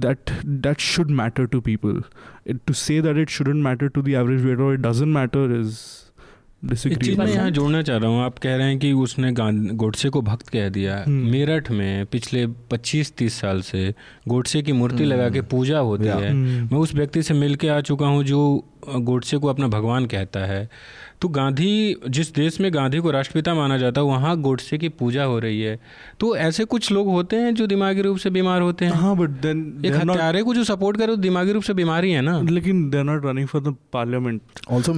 that that should matter to people. It, to say that it shouldn't matter to the average or it doesn't matter is एक चीज़ मैं यहाँ जोड़ना चाह रहा हूँ आप कह रहे हैं कि उसने गोडसे को भक्त कह दिया हम्म। मेरठ में पिछले 25-30 साल से गोडसे की मूर्ति हम्म। लगा के पूजा होती है Hmm. मैं उस व्यक्ति से मिल के आ चुका हूँ जो गोडसे को अपना भगवान कहता है तो गांधी जिस देश में गांधी को राष्ट्रपिता माना जाता है वहाँ गोडसे की पूजा हो रही है। तो ऐसे कुछ लोग होते हैं जो दिमागी रूप से बीमार होते हैं? हाँ बट देन एक हत्यारे को जो सपोर्ट करे वो दिमागी रूप से बीमार ही है ना? लेकिन they are not running for the parliament also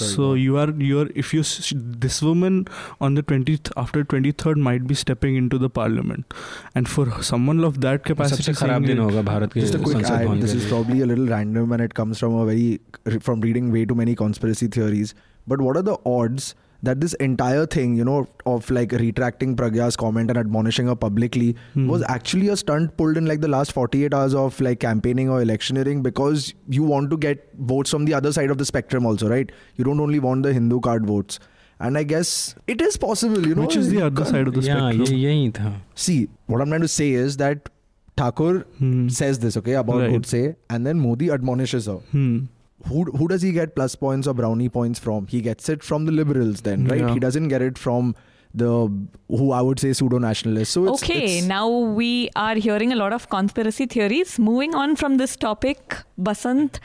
so you are you are if you this women on the twenty after twenty third might be stepping in to the parliament and for summon of that capacity खराब दिन होगा भारत के this is probably a little random and it comes from a very from reading way too many conspiracy theory stories, but what are the odds that this entire thing, you know, of like retracting Pragya's comment and admonishing her publicly hmm. was actually a stunt pulled in like the last 48 hours of like campaigning or electioneering because you want to get votes from the other side of the spectrum also, right? You don't only want the Hindu card votes. And I guess it is possible, you know. Which is the other side of the yeah, spectrum. Yeah, yeah, yeah. See, what I'm trying to say is that Thakur hmm. says this, okay, about right. Godse, and then Modi admonishes her. Hmm. Who who does he get plus points or brownie points from? He gets it from the liberals, then, right? Yeah. He doesn't get it from the who I would say pseudo nationalists. So it's, okay, it's- now we are hearing a lot of conspiracy theories. Moving on from this topic, Basant,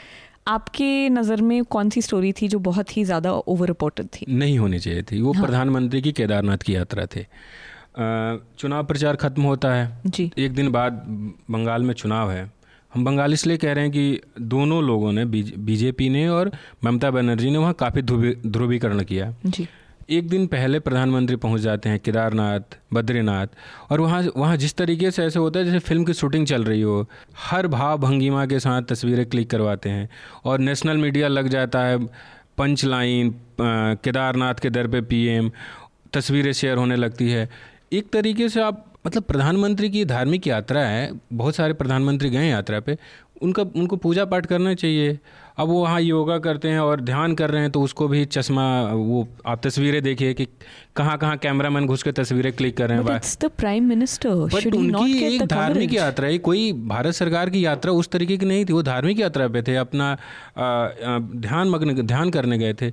आपके नज़र में कौन सी story थी जो बहुत ही ज़्यादा over reported थी नहीं होनी चाहिए थी वो हाँ। प्रधानमंत्री की केदारनाथ की यात्रा थे चुनाव प्रचार खत्म होता है जी एक दिन बाद बंगाल में चुनाव है हम बंगाल इसलिए कह रहे हैं कि दोनों लोगों ने बीजेपी ने और ममता बनर्जी ने वहाँ काफ़ी ध्रुवीकरण किया। जी। एक दिन पहले प्रधानमंत्री पहुँच जाते हैं केदारनाथ बद्रीनाथ और वहाँ वहाँ जिस तरीके से ऐसे होता है जैसे फ़िल्म की शूटिंग चल रही हो हर भाव भंगिमा के साथ तस्वीरें क्लिक करवाते हैं और नेशनल मीडिया लग जाता है पंच लाइन केदारनाथ के दर पे पीएम तस्वीरें शेयर होने लगती है। एक तरीके से आप मतलब प्रधानमंत्री की धार्मिक यात्रा है बहुत सारे प्रधानमंत्री गए हैं यात्रा पे उनका उनको पूजा पाठ करना चाहिए। अब वो वहाँ योगा करते हैं और ध्यान कर रहे हैं तो उसको भी चश्मा वो आप तस्वीरें देखिए कि कहाँ कहाँ कैमरा मैन घुस के तस्वीरें क्लिक कर रहे हैं द प्राइम मिनिस्टर बट उनकी एक धार्मिक यात्रा है कोई भारत सरकार की यात्रा उस तरीके की नहीं थी वो धार्मिक यात्रा पे थे अपना ध्यान मग्न ध्यान करने गए थे।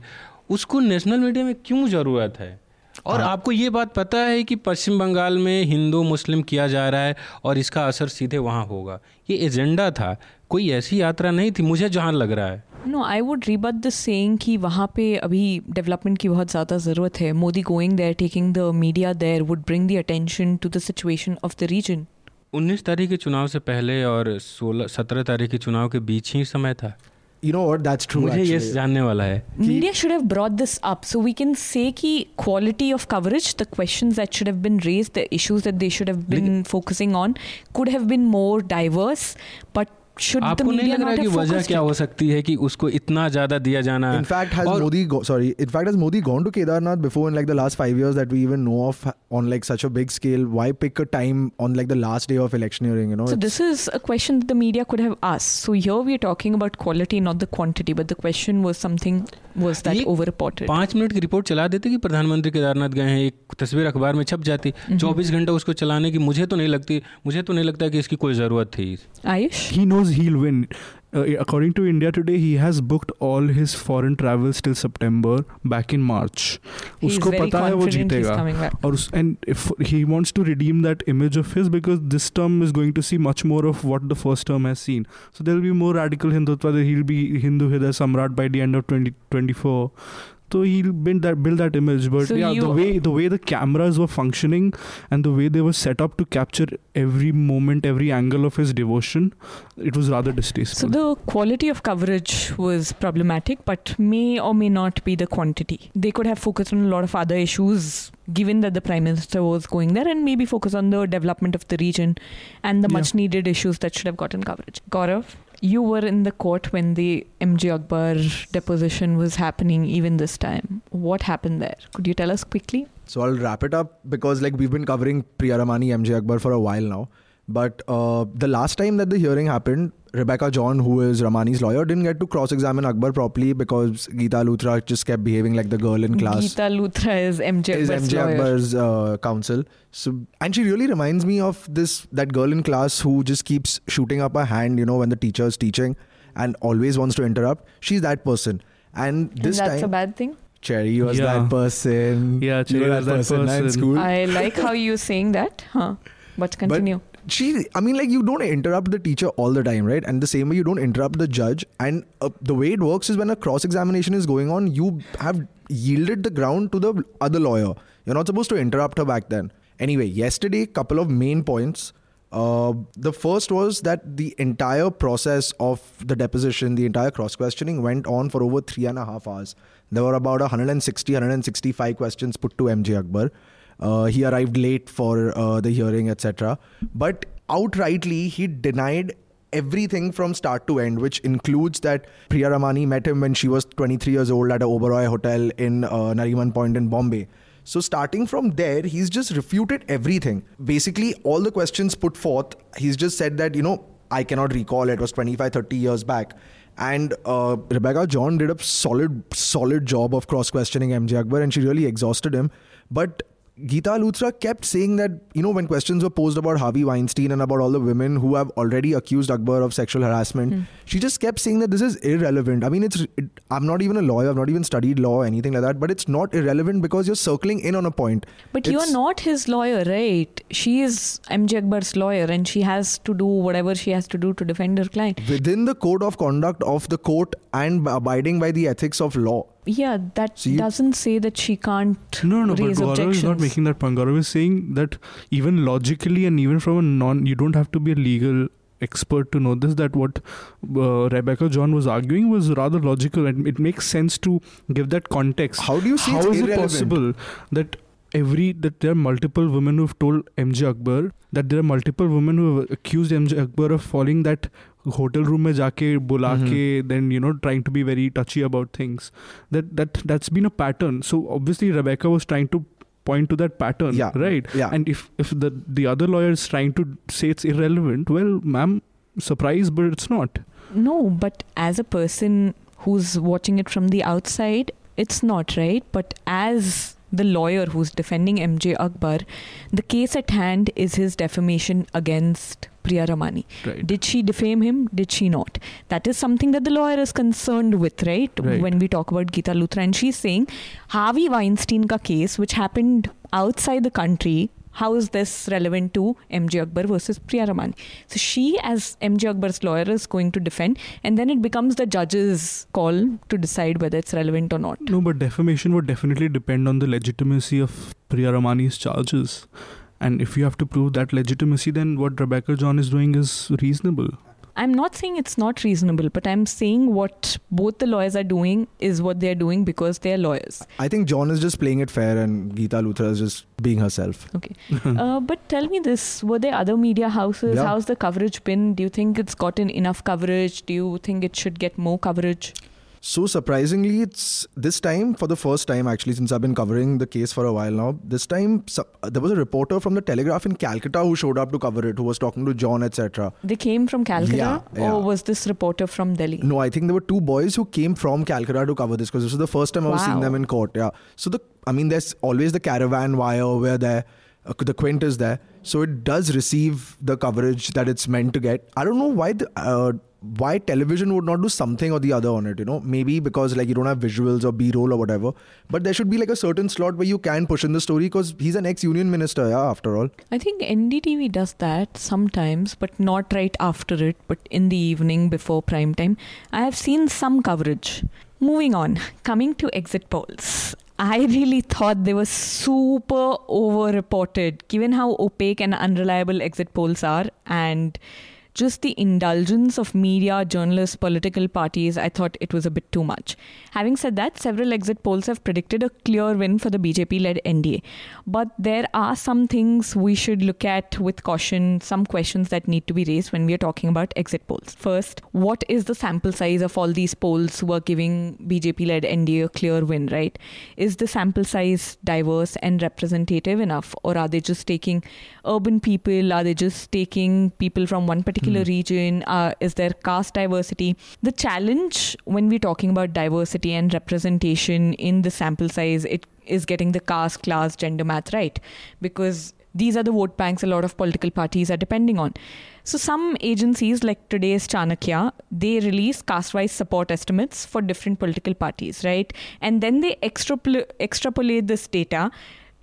उसको नेशनल मीडिया में क्यों ज़रूरत है? और हाँ। आपको ये बात पता है कि पश्चिम बंगाल में हिंदू मुस्लिम किया जा रहा है और इसका असर सीधे वहाँ होगा। ये एजेंडा था कोई ऐसी यात्रा नहीं थी मुझे जहाँ लग रहा है। No I would rebut the saying कि वहाँ पे अभी डेवलपमेंट की बहुत ज़्यादा ज़रूरत है। Modi going there taking the media there would bring the attention to the situation of the region उन्नीस तारीख के चुनाव से पहले और सोलह सत्रह तारीख के चुनाव के बीच ही समय था। you know what? That's true. मुझे ये actually. जानने वाला है Media should have brought this up so we can say ki quality of coverage, the questions that should have been raised, the issues that they should have been focusing on could have been more diverse. But should the आपको नहीं लग रहा कि वजह क्या हो सकती है कि उसको इतना ज़्यादा दिया जाना in fact has Modi sorry in fact has Modi gone to Kedarnath before in like the last five years that we even know of on like such a big scale why pick a time on like the last day of you know so this is a question the media could have asked so here we are talking about quality not the quantity but the question was something was that over reported minute की report चला देते कि प्रधानमंत्री केदारनाथ गए हैं एक तस्वीर अखबार में छप जाती। चौबीस घंटा उसको चलाने की मुझे तो नहीं लगती मुझे तो नहीं लगता कि इसकी कोई ज़रूरत थी। आयुष? ही knows he'll win. Uh, according to India Today, he has booked all his foreign travels till September back in March. He's उसको very पता है वो confident he's जीतेगा coming back. और उस- and if he wants to redeem that image of his because this term is going to see much more of what the first term has seen. So there will be more radical Hindutva. that He'll be Hindu Hriday Samrat by the end of 2024. so he'll build that build that image. But So yeah, the way the way the cameras were functioning and the way they were set up to capture every moment, every angle of his devotion, it was rather distasteful. So the quality of coverage was problematic, but may or may not be the quantity. They could have focused on a lot of other issues, given that the prime minister was going there, and maybe focus on the development of the region and the Yeah. much needed issues that should have gotten coverage. Gaurav, you were in the court when the MJ Akbar deposition was happening, even this time. What happened there? Could you tell us quickly? So I'll wrap it up because like we've been covering Priya Ramani, MJ Akbar for a while now. But uh, the last time that the hearing happened, Rebecca John, who is Ramani's lawyer, didn't get to cross-examine Akbar properly because Geeta Luthra just kept behaving like the girl in class. Geeta Luthra is MJ is Akbar's MJ. Akbar's uh, counsel. So, and she really reminds me of this that girl in class who just keeps shooting up her hand, you know, when the teacher is teaching, and always wants to interrupt. She's that person. And And this that's a bad thing. Cherry was Yeah. that person. Yeah, Cherry was that person in school. I like how you're saying that. Huh. But continue. She i mean like you don't interrupt the teacher all the time right? And the same way you don't interrupt the judge. And uh, the way it works is when a cross examination is going on you have yielded the ground to the other lawyer. You're not supposed to interrupt her back then. Anyway yesterday couple of main points. Uh, the first was that the entire process of the deposition, the entire cross questioning went on for over three and a half hours. There were about 160, 165 questions put to MJ Akbar. Uh, he arrived late for uh, the hearing, etc. But outrightly, he denied everything from start to end, which includes that Priya Ramani met him when she was 23 years old at a Oberoi hotel in uh, Nariman Point in Bombay. So starting from there, he's just refuted everything. Basically, all the questions put forth, he's just said that, you know, I cannot recall it was 25, 30 years back. And uh, Rebecca John did a solid, solid job of cross questioning MJ Akbar, and she really exhausted him. But Geeta Luthra kept saying that, you know, when questions were posed about Harvey Weinstein and about all the women who have already accused Akbar of sexual harassment, hmm. she just kept saying that this is irrelevant. I mean, it's it, I'm not even a lawyer, I've not even studied law or anything like that, but it's not irrelevant because you're circling in on a point. But you are not his lawyer, right? She is MJ Akbar's lawyer and she has to do whatever she has to do to defend her client. Within the code of conduct of the court and abiding by the ethics of law. Yeah, that So you- doesn't say that she can't No, no, but raise Gaurav objections. is not making that point. Gaurav is saying that even logically and even from a non, you don't have to be a legal expert to know this. That what uh, Rebecca John was arguing was rather logical, and it makes sense to give that context. How do you see How it's is it possible that every that there are multiple women who've told MJ Akbar that there are multiple women who have accused MJ Akbar of falling that hotel room में जाके बुला Mhm. के then you know trying to be very touchy about things that that that's been a pattern so obviously Rebecca was trying to point to that pattern Yeah. right Yeah. and if if the the other lawyer is trying to say it's irrelevant well ma'am surprise but it's not No, but as a person who's watching it from the outside, it's not right. But as the lawyer who's defending MJ Akbar, the case at hand is his defamation against Priya Ramani. right Did she defame him? Did she not? That is something that the lawyer is concerned with, right? Right. When we talk about Geeta Luthra, and she's saying Harvey Weinstein ka case, which happened outside the country. How is this relevant to MJ Akbar versus Priya Ramani? So she, as MJ Akbar's lawyer, is going to defend, and then it becomes the judge's call to decide whether it's relevant or not. No, but defamation would definitely depend on the legitimacy of Priya Ramani's charges. And if you have to prove that legitimacy, then what Rebecca John is doing is reasonable. I'm not saying it's not reasonable, but I'm saying what both the lawyers are doing is what they're doing because they're lawyers. I think John is just playing it fair and Geeta Luthra is just being herself. Okay. [laughs] uh, but tell me this were there other media houses? Yeah. How's the coverage been? Do you think it's gotten enough coverage? Do you think it should get more coverage? So surprisingly, it's this time for the first time actually since I've been covering the case for a while now. This time there was a reporter from the Telegraph in Calcutta who showed up to cover it, who was talking to John, etc. They came from Calcutta, Yeah, yeah. or was this reporter from Delhi? No, I think there were two boys who came from Calcutta to cover this because this was the first time I was seeing them in court. Yeah. So the, I mean, there's always the caravan wire where there, uh, the Quint is there, so it does receive the coverage that it's meant to get. I don't know why the. Uh, why television would not do something or the other on it, you know? Maybe because like you don't have visuals or B-roll or whatever. But there should be like a certain slot where you can push in the story because he's an ex-union minister, yeah, after all. I think NDTV does that sometimes, but not right after it, but in the evening before prime time. I have seen some coverage. Moving on, coming to exit polls. I really thought they were super over-reported, given how opaque and unreliable exit polls are, and just the indulgence of media, journalists, political parties, I thought it was a bit too much. Having said that, several exit polls have predicted a clear win for the BJP led NDA. But there are some things we should look at with caution, some questions that need to be raised when we are talking about exit polls. First, what is the sample size of all these polls who are giving BJP led NDA a clear win, right? Is the sample size diverse and representative enough, or are they just taking urban people? Are they just taking people from one particular particular mm. region? Uh, is there caste diversity? The challenge when we're talking about diversity and representation in the sample size, it is getting the caste, class, gender math right, because these are the vote banks a lot of political parties are depending on. So some agencies like today's Chanakya, they release caste-wise support estimates for different political parties, right? And then they extrapol- extrapolate this data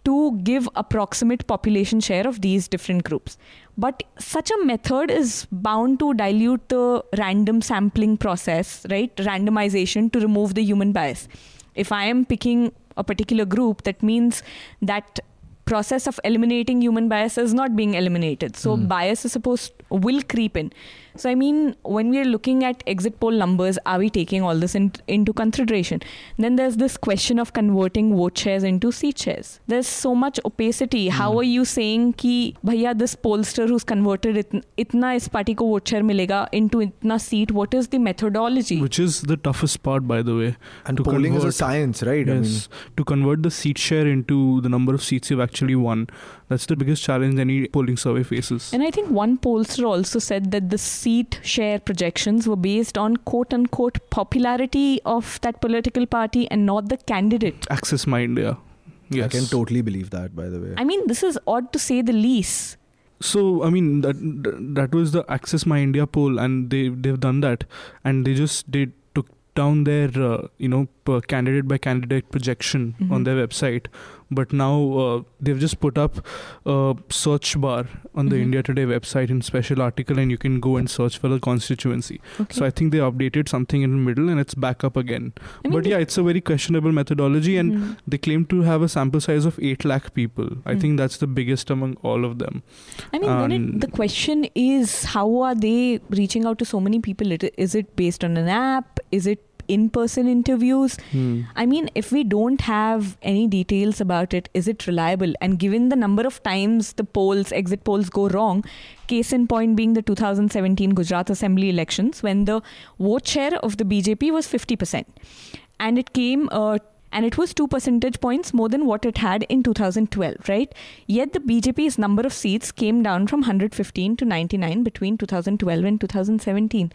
to give approximate population share of these different groups. But such a method is bound to dilute the random sampling process, right? Randomization to remove the human bias. If I am picking a particular group, that means that process of eliminating human bias is not being eliminated. So mm. bias is supposed will creep in. So, I mean, when we are looking at exit poll numbers, are we taking all this in, into consideration? Then there's this question of converting vote shares into seat shares. There's so much opacity. Mm. How are you saying ki, bhaiya, this pollster who's converted it, itna is party ko vote share milega into itna seat? What is the methodology? Which is the toughest part, by the way. And polling convert, is a science, right? Yes. I mean, to convert the seat share into the number of seats you've actually won. That's the biggest challenge any polling survey faces. And I think one pollster also said that the seat share projections were based on quote unquote popularity of that political party and not the candidate. Axis My India. Yes. I can totally believe that, by the way. I mean, this is odd to say the least. So I mean that that was the Axis My India poll, and they they've done that, and they just they took down their uh, you know candidate by candidate projection mm-hmm. on their website but now uh, they've just put up a search bar on the mm-hmm. India Today website in special article, and you can go and search for the constituency. Okay. So I think they updated something in the middle, and it's back up again. I mean but yeah, it's a very questionable methodology, and mm-hmm. they claim to have a sample size of eight lakh people. I mm-hmm. think that's the biggest among all of them. I mean, it, the question is, how are they reaching out to so many people? Is it based on an app? Is it in person interviews. Hmm. I mean, if we don't have any details about it, is it reliable? And given the number of times the polls, exit polls go wrong, case in point being the 2017 Gujarat Assembly elections, when the vote share of the BJP was 50%. And it came. Uh, and it was two percentage points more than what it had in 2012, right? Yet the BJP's number of seats came down from 115 to 99 between 2012 and 2017.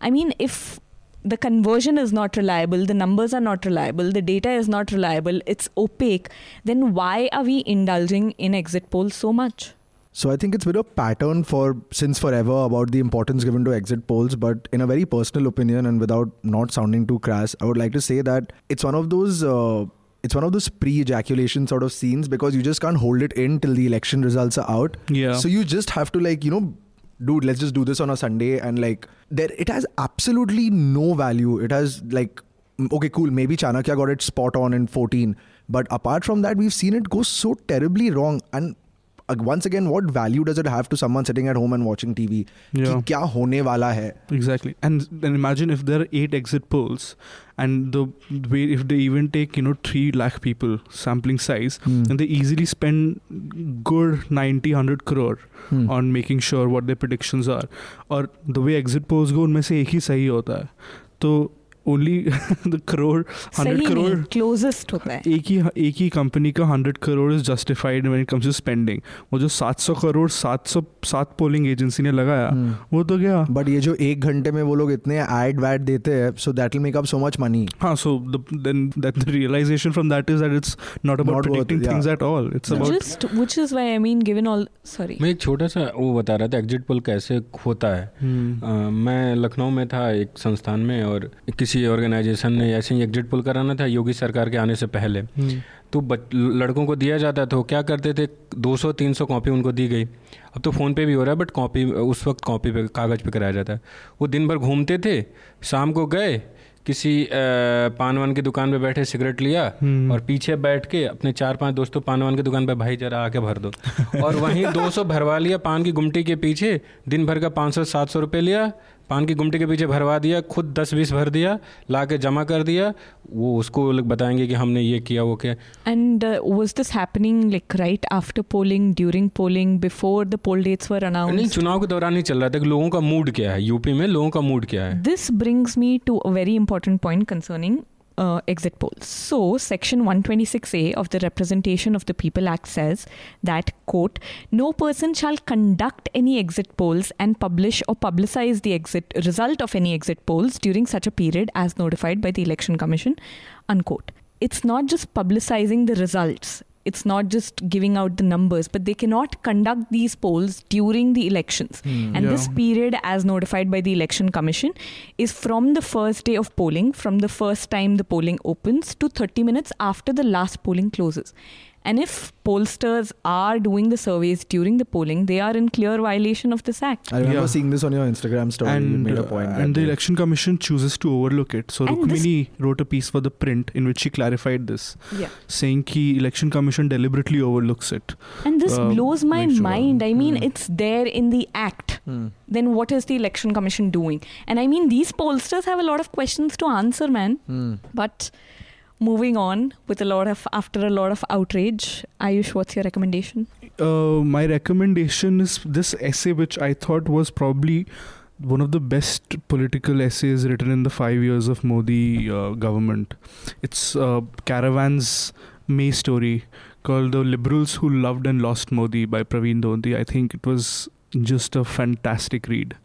I mean, if the conversion is not reliable, the numbers are not reliable, the data is not reliable, it's opaque, then why are we indulging in exit polls so much? So I think it's been a pattern for since forever about the importance given to exit polls. But in a very personal opinion, and without not sounding too crass, I would like to say that it's one of those. Uh, it's one of those pre-ejaculation sort of scenes because you just can't hold it in till the election results are out. Yeah. So you just have to like you know dude, let's just do this on a Sunday and like there it has absolutely no value. It has like okay, cool, maybe Chanakya got it spot on in 14. But apart from that, we've seen it go so terribly wrong. And once again, what value does it have to someone sitting at home and watching TV? Yeah. कि क्या होने वाला है? Exactly. And then imagine if there are eight exit polls and the way if they even take you know 3 lakh people sampling size mm. and they easily spend good 90 100 crore mm. on making sure what their predictions are or the way exit polls go उनमें से एक ही सही होता है तो only the crore hundred crore closest होता है। एक ही एक ही कंपनी का hundred crore is justified when it comes to spending वो जो सात सौ करोड़ सात सौ सात पोलिंग एजेंसी ने लगाया hmm. वो तो गया। बट ये जो एक घंटे में वो लोग इतने एड वैड देते हैं so that will make up so much money हाँ so then that the realisation from that is that it's not about predicting things at all it's about just which is why I mean given all sorry मैं एक छोटा सा वो बता रहा था exit poll कैसे होता है। hmm. मैं लखनऊ में था एक संस्थान में और किसी ऑर्गेनाइजेशन ने ऐसे ही एग्जिट पोल कराना था योगी सरकार के आने से पहले। हम्म। तो लड़कों को दिया जाता था क्या करते थे? 200-300 कॉपी उनको दी गई। अब तो फ़ोन पे भी हो रहा है बट कॉपी उस वक्त कॉपी पे कागज़ पे कराया जाता है। वो दिन भर घूमते थे शाम को गए किसी पान वान की दुकान पे बैठे सिगरेट लिया और पीछे बैठ के अपने चार पाँच दोस्तों पान वान की दुकान पे भाई जरा आके भर दो। और वहीं 200 भरवा लिया पान की गुमटी के पीछे दिन भर का 500 700 रुपए लिया पान की गुमटी के पीछे भरवा दिया खुद दस बीस भर दिया ला के जमा कर दिया। वो उसको लोग बताएँगे कि हमने ये किया वो क्या। And was this happening right after polling during polling before the poll dates were announce नहीं चुनाव के दौरान ही चल रहा था कि लोगों का मूड क्या है यूपी में लोगों का मूड क्या है। This brings me to a very important point concerning uh, exit polls. So, Section 126A of the Representation of the People Act says that, quote, no person shall conduct any exit polls and publish or publicize the exit result of any exit polls during such a period as notified by the Election Commission, unquote. It's not just publicizing the results. It's not just giving out the numbers, but they cannot conduct these polls during the elections. Hmm, and this period, as notified by the Election Commission, is from the first day of polling, from the first time the polling opens to 30 minutes after the last polling closes. And if pollsters are doing the surveys during the polling, they are in clear violation of this act. I remember Yeah. seeing this on your Instagram story. you and made a uh, point. that and the day. election commission chooses to overlook it so And rukmini wrote a piece for the print in which she clarified this Yeah. saying ki election commission deliberately overlooks it And this Uh, blows my sure. mind. I mean, Hmm. it's there in the act. Hmm. Then what is the Election Commission doing? And I mean, these pollsters have a lot of questions to answer, man. Hmm. But moving on with a lot of after a lot of outrage, Ayush, what's your recommendation? uh, my recommendation is this essay which i thought was probably one of the best political essays written in the five years of modi uh, government. It's uh, caravan's may story called the liberals who loved and lost modi by Praveen Donthi i think it was just a fantastic read.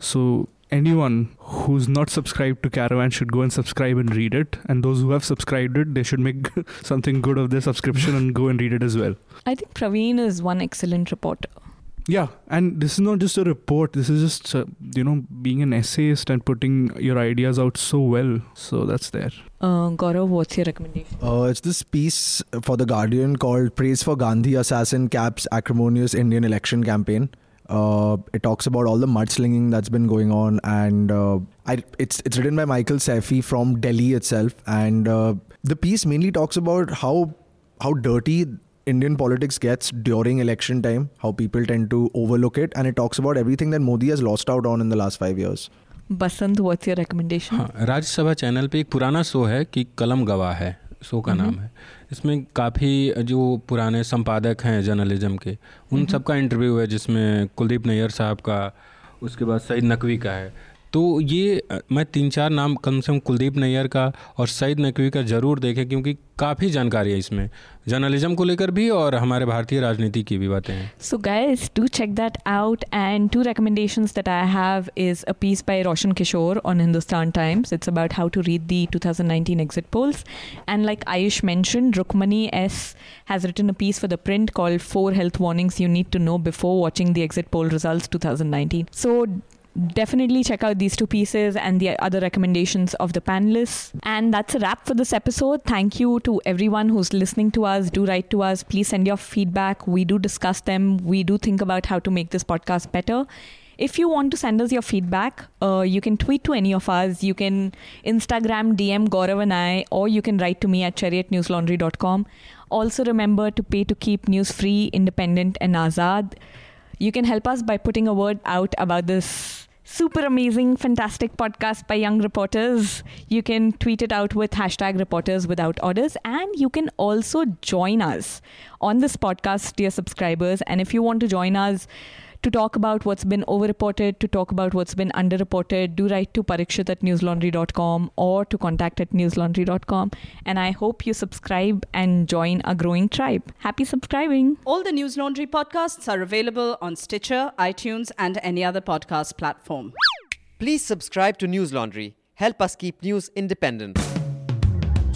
So anyone who's not subscribed to caravan should go and subscribe and read it and those who have subscribed it they should make [laughs] something good of their subscription and go and read it as well I think Praveen is one excellent reporter. yeah, and this is not just a report. This is just uh, you know being an essayist and putting your ideas out so well. So that's there. Uh, Gaurav, what's your recommendation? Uh, it's this piece for The Guardian called Praise for Gandhi Assassin Caps Acrimonious Indian Election Campaign. Uh, it talks about all the mudslinging that's been going on, and uh, I, it's it's written by Michael Saifi from Delhi itself, and uh, the piece mainly talks about how how dirty Indian politics gets during election time, how people tend to overlook it, and it talks about everything that Modi has lost out on in the last five years. Basant, what's your recommendation? हाँ Rajya Sabha channel पे एक पुराना show है कि कलम गवाह है show का नाम है इसमें काफ़ी जो पुराने संपादक हैं जर्नलिज्म के उन सब का इंटरव्यू है जिसमें कुलदीप नैयर साहब का उसके बाद सईद नकवी का है। तो ये मैं तीन चार नाम कम से कम कुलदीप नैयर का और सईद नकवी का ज़रूर देखें, क्योंकि काफ़ी जानकारी है इसमें। जर्नलिज्म को लेकर भी और हमारे भारतीय राजनीति की भी बातें हैं। So guys to check that out and to recommendations that I have is a piece by Roshan Kishore on Hindustan Times it's about how to read the two exit polls and like I should mention Rukmini S has written a piece for the Print call four health warnings you need to know before watching the exit poll result two thousand nineteen so definitely check out these two pieces and the other recommendations of the panelists. And that's a wrap for this episode. Thank you to everyone who's listening to us. Do write to us. Please send your feedback. We do discuss them. We do think about how to make this podcast better. If you want to send us your feedback, uh, you can tweet to any of us. You can Instagram DM Gaurav and I, or you can write to me at cherry@newslaundry.com. Also, remember to pay to keep news free, independent, and azad. You can help us by putting a word out about this super amazing, fantastic podcast by young reporters. You can tweet it out with hashtag reporters without orders. And you can also join us on this podcast, dear subscribers. And if you want to join us, to talk about what's been overreported, to talk about what's been underreported, do write to parikshit at newslaundry.com or to contact at newslaundry.com. And I hope you subscribe and join our growing tribe. Happy subscribing. All the Newslaundry podcasts are available on Stitcher, iTunes, and any other podcast platform. Please subscribe to Newslaundry. Help us keep news independent.